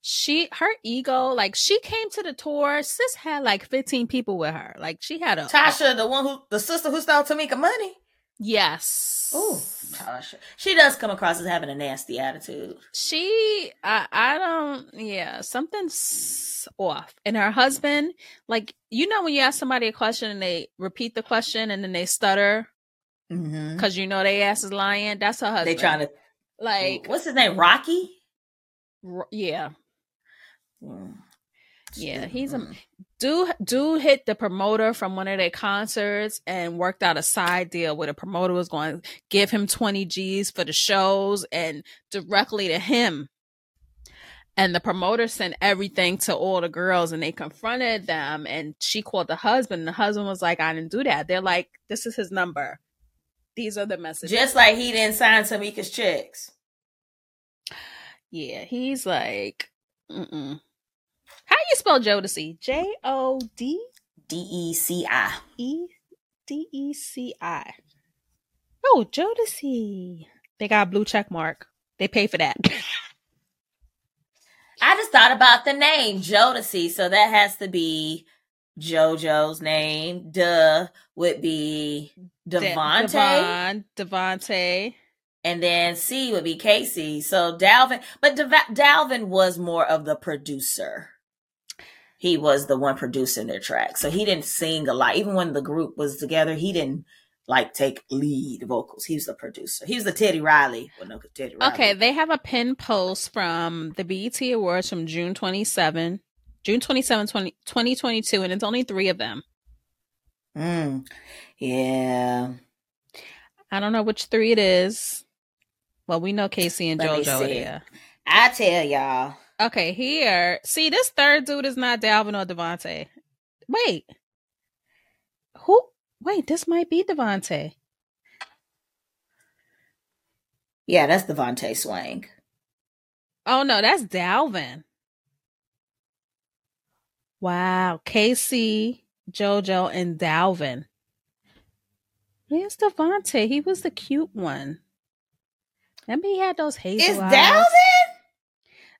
B: she her ego like she came to the tour sis had like 15 people with her. Like she had a
A: tasha the one who the sister who stole tamika money.
B: Yes.
A: Oh tasha. She does come across as having a nasty attitude.
B: She i i don't yeah something's off. And her husband like you know when you ask somebody a question and they repeat the question and then they stutter? Because mm-hmm. you know they ass is lying? That's her husband
A: they trying to
B: like
A: what's his name? Rocky?
B: Yeah yeah, he's a do do hit the promoter from one of their concerts and worked out a side deal where the promoter was going to give him 20 G's for the shows and directly to him. And the promoter sent everything to all the girls and they confronted them and she called the husband. And the husband was like, I didn't do that. They're like, this is his number. These are the messages.
A: Just like he didn't sign Tamika's checks.
B: Yeah, he's like, mm-mm. How you spell Jodeci? J O D
A: D E C I.
B: E D E C I. Oh, Jodeci. They got a blue check mark. They pay for that.
A: I just thought about the name Jodeci, so that has to be JoJo's name. Duh would be DeVante.
B: DeVante.
A: And then C would be K-Ci. So Dalvin, but Dalvin was more of the producer he was the one producing their track. So he didn't sing a lot. Even when the group was together, he didn't like take lead vocals. He was the producer. He was the Teddy Riley. Well, no, Teddy Riley.
B: Okay, they have a pin post from the BET Awards from June 27, June 27, 20, 2022, and it's only three of them.
A: Mm, yeah.
B: I don't know which three it is. Well, we know K-Ci and Let JoJo there.
A: I tell y'all.
B: Okay, here. See, this third dude is not Dalvin or DeVante. Wait. Who? Wait, this might be DeVante.
A: Yeah, that's DeVante Swing.
B: Oh no, that's Dalvin. Wow, K-Ci, JoJo, and Dalvin. Where's DeVante? He was the cute one. Maybe he had those hazel
A: Is
B: eyes.
A: Dalvin?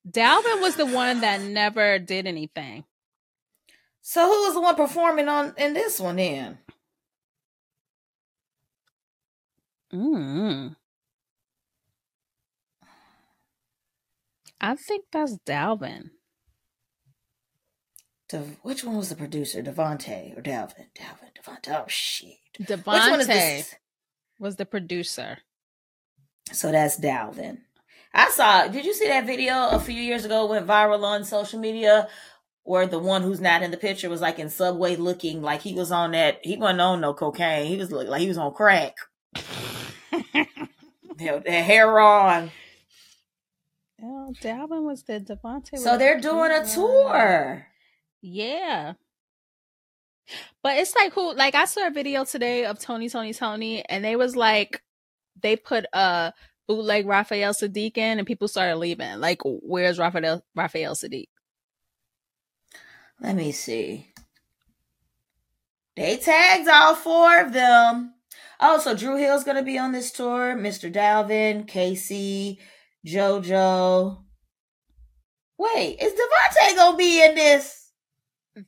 B: Dalvin was the one that never did anything.
A: So who was the one performing on in this one then?
B: Mm. I think that's Dalvin.
A: De- which one was the producer? DeVante or Dalvin? Dalvin, DeVante. Oh shit.
B: DeVante was the producer.
A: So that's Dalvin. I saw. Did you see that video a few years ago went viral on social media? Where the one who's not in the picture was like in Subway looking like he was on that. He wasn't on no cocaine. He was like he was on crack. the hair on.
B: Oh, Dalvin was the DeVante.
A: So they're doing a tour.
B: Yeah. But it's like who like I saw a video today of Tony Tony Tony and they was like they put a bootleg Raphael Saadiq in, and people started leaving. Like, where's Raphael Raphael Saadiq?
A: Let me see. They tagged all four of them. Oh, so Dru Hill's gonna be on this tour. Mr. Dalvin, K-Ci, JoJo. Wait, is DeVante gonna be in this?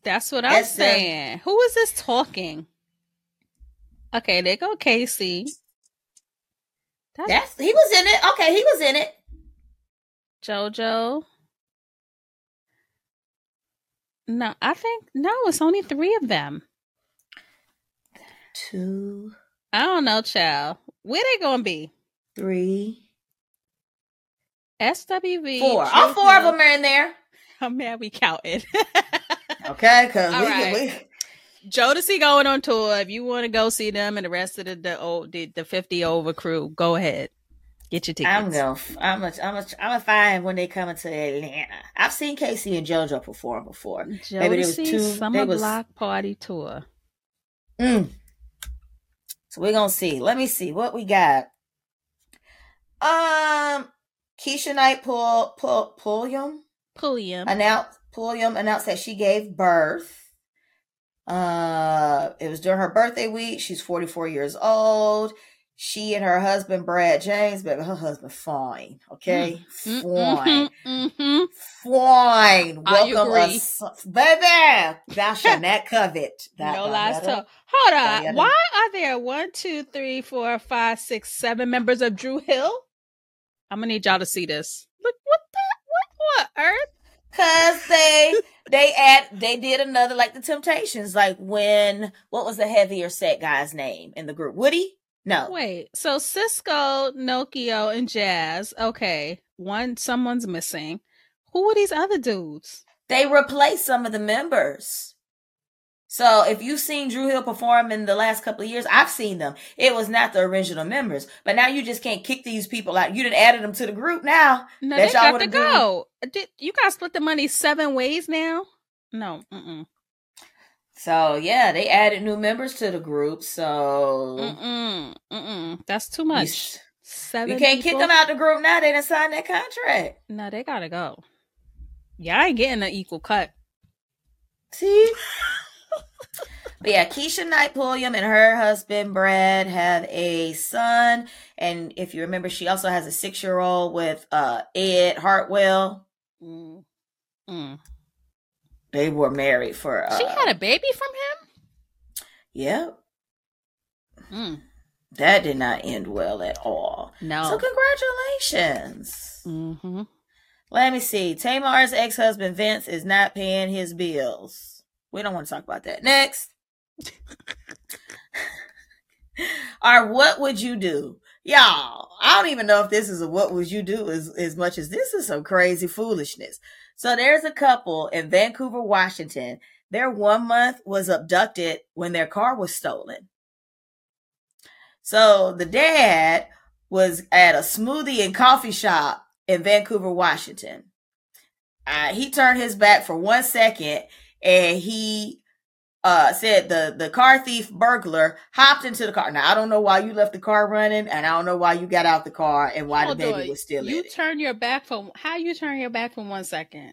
B: That's what I'm That's saying. The... Who is this talking? Okay, there go K-Ci.
A: That's, he was in it. Okay, he was in it.
B: JoJo. No, I think no, it's only three of them.
A: Two.
B: I don't know, child. Where they gonna be?
A: Three.
B: SWV.
A: Four. All four of them are in there.
B: Oh, I'm mad we counted.
A: okay, because we, right. we
B: Jodeci going on tour. If you want to go see them and the rest of the the old the, the fifty over crew, go ahead. Get your tickets.
A: I'm gonna, I'm a, I'm a, I'm a find when they come into Atlanta. I've seen K-Ci and JoJo perform before.
B: Jodeci Maybe there was two. Summer was, Block Party Tour.
A: Mm. So we're gonna see. Let me see what we got. Um, Keshia Knight Pull Pull Pulliam
B: Pulliam
A: announced Pulliam announced that she gave birth. Uh, it was during her birthday week. She's 44 years old. she and her husband Brad James, but her husband fine, okay, mm, fine, mm-hmm. fine. Welcome us, baby. Thou shalt not covet.
B: That, no lies told. Hold on. Why are there one, two, three, four, five, six, seven members of Dru Hill? I'm gonna need y'all to see this. Look, what the what what Earth?
A: Cause they they add they did another like the Temptations, like when what was the heavier set guy's name in the group? Woody. No.
B: Wait. So Cisco, Nokio, and Jazz. Okay. One someone's missing. Who are these other dudes?
A: They replaced some of the members. So if you've seen Dru Hill perform in the last couple of years, I've seen them. It was not the original members, but now you just can't kick these people out. You didn't added them to the group now.
B: No, they got to go. Did, you guys split the money seven ways now? No. Mm-mm.
A: So yeah, they added new members to the group. So
B: mm-mm, mm-mm. that's too much.
A: Seven. You can't people? kick them out the group now. They didn't sign that contract.
B: No, they gotta go. Yeah, I ain't getting an equal cut.
A: See. but yeah, Keshia Knight Pulliam and her husband Brad have a son, and if you remember, she also has a six-year-old with uh, Ed Hartwell. Mm. Mm. They were married for.
B: Uh, she had a baby from him.
A: Yep. Mm. That did not end well at all. No. So congratulations. Mm-hmm. Let me see. Tamar's ex-husband Vince is not paying his bills. We don't want to talk about that. Next. Or what would you do? Y'all, I don't even know if this is a what would you do as, as much as this is some crazy foolishness. So there's a couple in Vancouver, Washington. Their one month was abducted when their car was stolen. So the dad was at a smoothie and coffee shop in Vancouver, Washington. Uh, he turned his back for one second and he uh, said the the car thief burglar hopped into the car. Now I don't know why you left the car running, and I don't know why you got out the car and why Hold the baby on. was still.
B: You turn your back from how you turn your back from one second.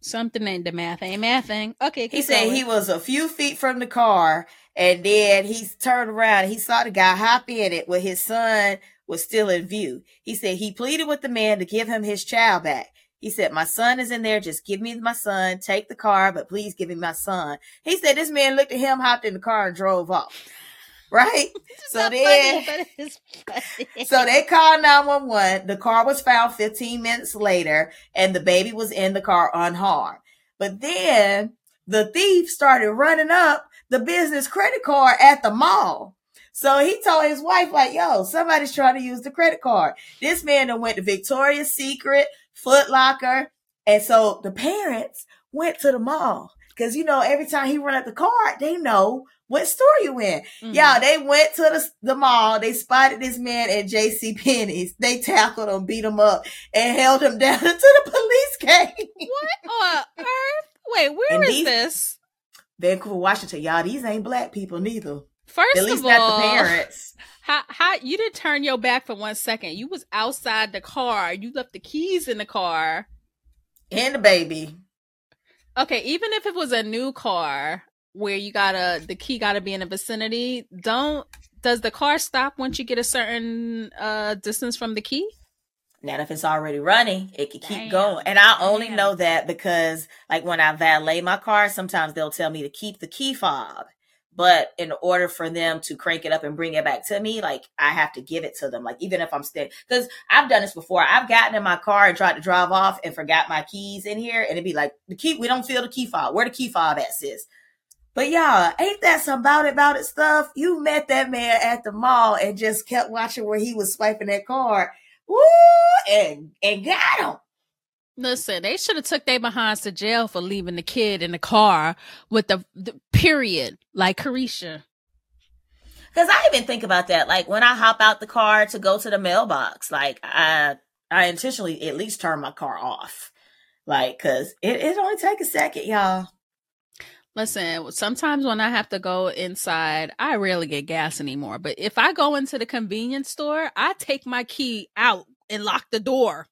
B: Something ain't the math ain't mathing. Okay,
A: he said going. he was a few feet from the car, and then he turned around. he saw the guy hop in it with his son was still in view. He said he pleaded with the man to give him his child back. He said, My son is in there. Just give me my son. Take the car, but please give me my son. He said, This man looked at him, hopped in the car, and drove off. Right? so then, funny, so they called 911. The car was found 15 minutes later, and the baby was in the car unharmed. But then the thief started running up the business credit card at the mall. So he told his wife, like, yo, somebody's trying to use the credit card. This man then went to Victoria's Secret, Foot Locker. And so the parents went to the mall because, you know, every time he run up the card, they know what store you in. Mm-hmm. Yeah, they went to the, the mall. They spotted this man at J.C. Penney's. They tackled him, beat him up, and held him down until the police came.
B: What on earth? Wait, where and is these, this?
A: Vancouver, Washington. Y'all, these ain't black people neither.
B: First at least of all, the parents. How how you didn't turn your back for one second? You was outside the car. You left the keys in the car.
A: And the baby.
B: Okay, even if it was a new car where you gotta the key gotta be in the vicinity, don't does the car stop once you get a certain uh distance from the key?
A: Not if it's already running, it can keep Damn. going. And I only Damn. know that because like when I valet my car, sometimes they'll tell me to keep the key fob. But in order for them to crank it up and bring it back to me, like I have to give it to them. Like even if I'm still, because I've done this before. I've gotten in my car and tried to drive off and forgot my keys in here, and it'd be like the key. We don't feel the key fob. Where the key fob at, sis? But y'all, ain't that some about it about it stuff? You met that man at the mall and just kept watching where he was swiping that card. Woo! And and got him.
B: Listen, they should have took their behinds to jail for leaving the kid in the car with the, the period, like Caresha.
A: Because I even think about that. Like when I hop out the car to go to the mailbox, like I I intentionally at least turn my car off. Like, cause it, it only take a second, y'all.
B: Listen, sometimes when I have to go inside, I rarely get gas anymore. But if I go into the convenience store, I take my key out and lock the door.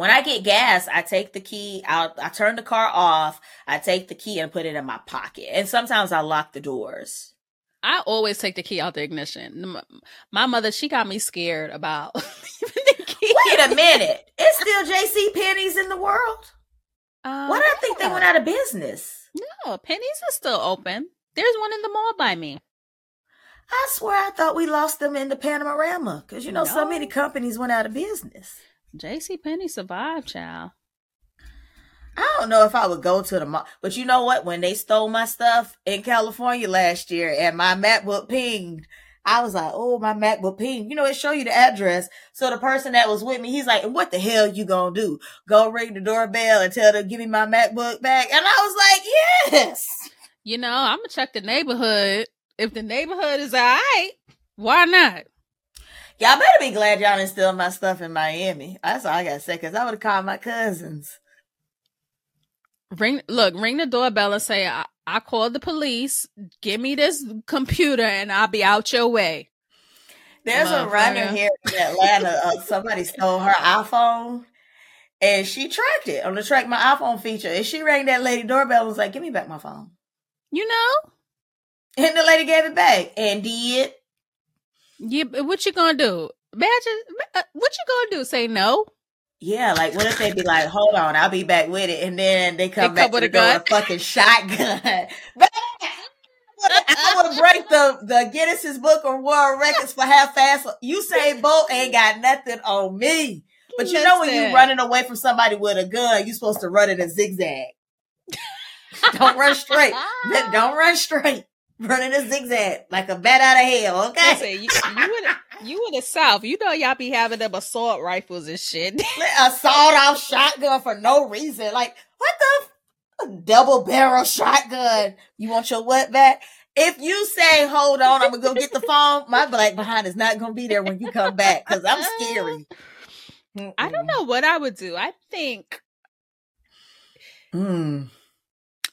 A: When I get gas, I take the key out, I turn the car off, I take the key and put it in my pocket. And sometimes I lock the doors.
B: I always take the key out the ignition. My mother, she got me scared about
A: Wait a minute. It's still JC Penney's in the world? Uh, Why do I think they went out of business?
B: No, Penney's is still open. There's one in the mall by me.
A: I swear I thought we lost them in the Panorama because you know no. so many companies went out of business.
B: JC Penney survived, child.
A: I don't know if I would go to the mall, but you know what? When they stole my stuff in California last year and my MacBook pinged, I was like, "Oh, my MacBook pinged." You know, it show you the address. So the person that was with me, he's like, "What the hell you gonna do? Go ring the doorbell and tell them give me my MacBook back?" And I was like, "Yes."
B: You know, I'm gonna check the neighborhood. If the neighborhood is all right, why not?
A: Y'all better be glad y'all didn't steal my stuff in Miami. That's all I gotta say, because I would have called my cousins.
B: Ring look, ring the doorbell and say, I, I called the police. Give me this computer and I'll be out your way.
A: There's a runner here in Atlanta. Uh, somebody stole her iPhone and she tracked it on the track my iPhone feature. And she rang that lady doorbell and was like, Give me back my phone.
B: You know?
A: And the lady gave it back and did.
B: Yeah, what you gonna do? Imagine uh, what you gonna do? Say no?
A: Yeah, like what if they be like, "Hold on, I'll be back with it," and then they come they back with a gun, fucking shotgun. I want to break the the Guinness's Book of World Records for how fast Usain Bolt ain't got nothing on me. But you Listen. know when you running away from somebody with a gun, you supposed to run in a zigzag. Don't run straight. Don't run straight running a zigzag like a bat out of hell. Okay, Listen,
B: you, you, in, you in the south, you know y'all be having them assault rifles and shit.
A: assault off shotgun for no reason. Like what the f- double barrel shotgun? You want your what back? If you say, hold on, I'm gonna go get the phone, my black behind is not gonna be there when you come back because I'm scary.
B: Mm-mm. I don't know what I would do. I think.
A: Hmm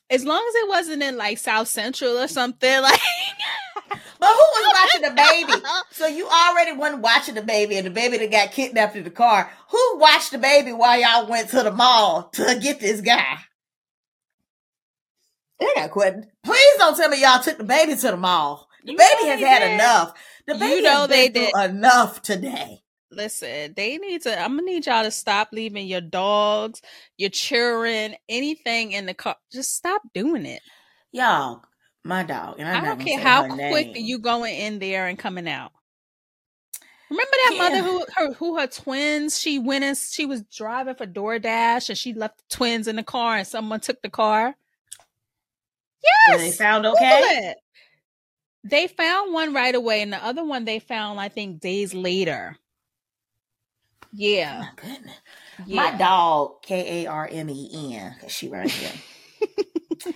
B: as long as it wasn't in like South Central or something, like.
A: But who was watching the baby? So you already wasn't watching the baby, and the baby that got kidnapped in the car. Who watched the baby while y'all went to the mall to get this guy? I got quit. Please don't tell me y'all took the baby to the mall. The you baby has had did. enough. The baby you know has they did enough today.
B: Listen, they need to. I'm gonna need y'all to stop leaving your dogs, your children, anything in the car. Just stop doing it,
A: y'all. My dog,
B: and I'm I do not care how quick you going in there and coming out. Remember that yeah. mother who her who her twins? She went and she was driving for DoorDash and she left the twins in the car and someone took the car.
A: Yes, they found okay.
B: They found one right away, and the other one they found, I think, days later. Yeah.
A: My goodness. Yeah. My dog, K A R M E N, because she right here.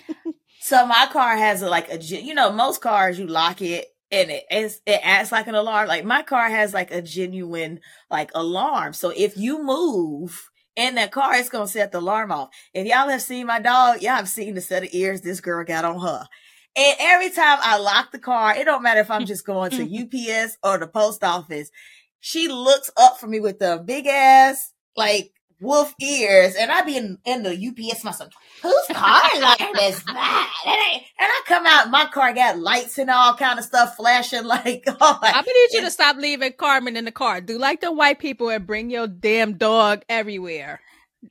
A: so my car has a, like a, you know, most cars you lock it and it it acts like an alarm. Like my car has like a genuine like alarm. So if you move in that car, it's gonna set the alarm off. If y'all have seen my dog, y'all have seen the set of ears this girl got on her. And every time I lock the car, it don't matter if I'm just going to UPS or the post office she looks up for me with the big ass, like, wolf ears, and I be in, in the UPS myself. Whose car like this? that? And I come out, my car got lights and all kind of stuff flashing. Like, oh, I
B: need you to stop leaving Karmen in the car. Do like the white people and bring your damn dog everywhere.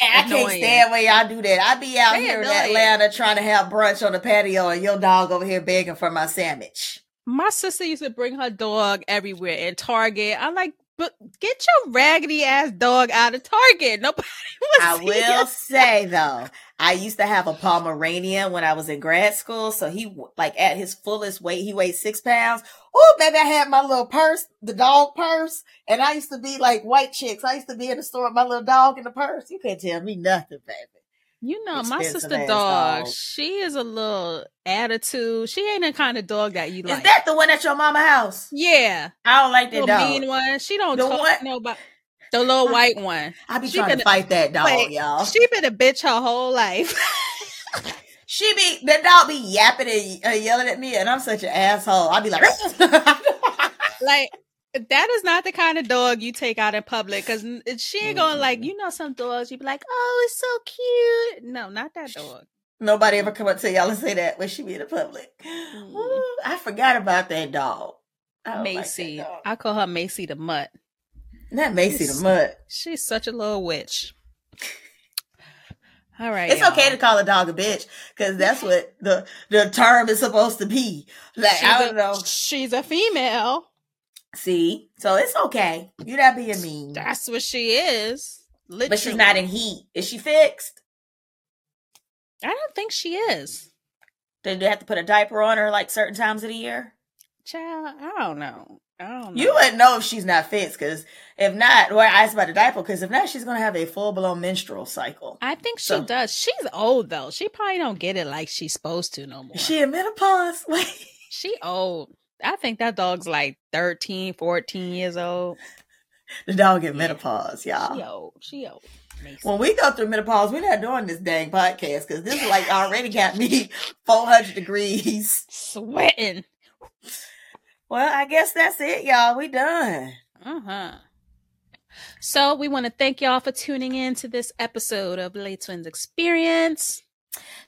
A: And I can't stand when y'all do that. I be out they here annoying. in Atlanta trying to have brunch on the patio, and your dog over here begging for my sandwich.
B: My sister used to bring her dog everywhere in Target. I'm like, but get your raggedy ass dog out of Target. Nobody
A: I will say though, I used to have a Pomeranian when I was in grad school. So he, like at his fullest weight, he weighed six pounds. Oh, baby, I had my little purse, the dog purse. And I used to be like white chicks. I used to be in the store with my little dog in the purse. You can't tell me nothing, baby.
B: You know, my sister dog, dog, she is a little attitude. She ain't the kind of dog that you like.
A: Is that the one at your mama house?
B: Yeah.
A: I don't like that dog.
B: mean one. She don't the talk one? nobody. The little white one.
A: I be she trying to fight that dog, like, y'all.
B: She been a bitch her whole life.
A: she be the dog be yapping and uh, yelling at me, and I'm such an asshole. I be like,
B: like that is not the kind of dog you take out in public because she ain't gonna like you know some dogs you be like oh it's so cute no not that dog
A: Nobody ever come up to y'all and say that when she be in the public. Mm. Ooh, I forgot about that dog.
B: I Macy. Like dog. I call her Macy the Mutt.
A: Not Macy she's, the Mutt.
B: She's such a little witch. All right.
A: It's y'all. okay to call a dog a bitch because that's what the the term is supposed to be. Like she's I don't a, know.
B: She's a female.
A: See, so it's okay. You're not being mean.
B: That's what she is.
A: Literally. But she's not in heat. Is she fixed?
B: I don't think she is.
A: Did they have to put a diaper on her like certain times of the year?
B: Child, I don't know. I don't know.
A: You wouldn't know if she's not fixed because if not, well, I asked about the diaper because if not, she's gonna have a full blown menstrual cycle.
B: I think she so, does. She's old though. She probably don't get it like she's supposed to no more.
A: She in menopause. Wait.
B: She old. I think that dog's like 13, 14 years old.
A: The dog in menopause, y'all.
B: She old. She old.
A: When we go through menopause, we're not doing this dang podcast because this is like already got me 400 degrees.
B: Sweating.
A: Well, I guess that's it, y'all. We done.
B: Uh huh. So we want to thank y'all for tuning in to this episode of Le Twins Experience.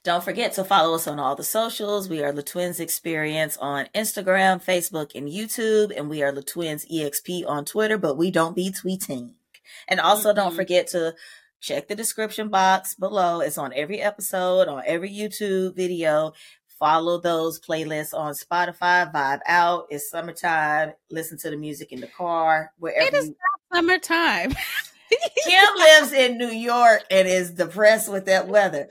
A: Don't forget to follow us on all the socials. We are Le Twins Experience on Instagram, Facebook, and YouTube, and we are Le Twins EXP on Twitter, but we don't be tweeting. And also mm-hmm. don't forget to check the description box below. It's on every episode, on every YouTube video. Follow those playlists on Spotify, Vibe Out. It's summertime. Listen to the music in the car, wherever.
B: It is you- not summertime.
A: Kim lives in New York and is depressed with that weather.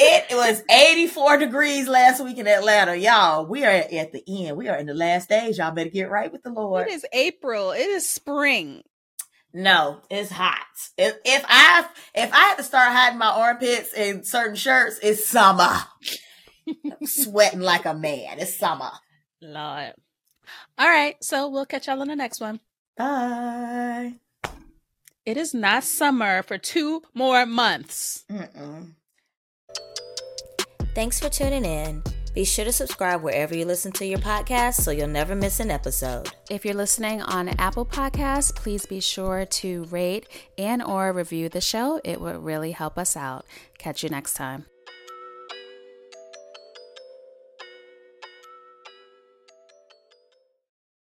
A: It was 84 degrees last week in Atlanta. Y'all, we are at the end. We are in the last days. Y'all better get right with the Lord.
B: It is April. It is spring.
A: No, it's hot. If, if I if I had to start hiding my armpits in certain shirts, it's summer. sweating like a man. It's summer.
B: Lord. All right, so we'll catch y'all on the next one.
A: Bye.
B: It is not summer for two more months. Mm-mm.
A: Thanks for tuning in. Be sure to subscribe wherever you listen to your podcast so you'll never miss an episode.
B: If you're listening on Apple Podcasts, please be sure to rate and or review the show. It would really help us out. Catch you next time.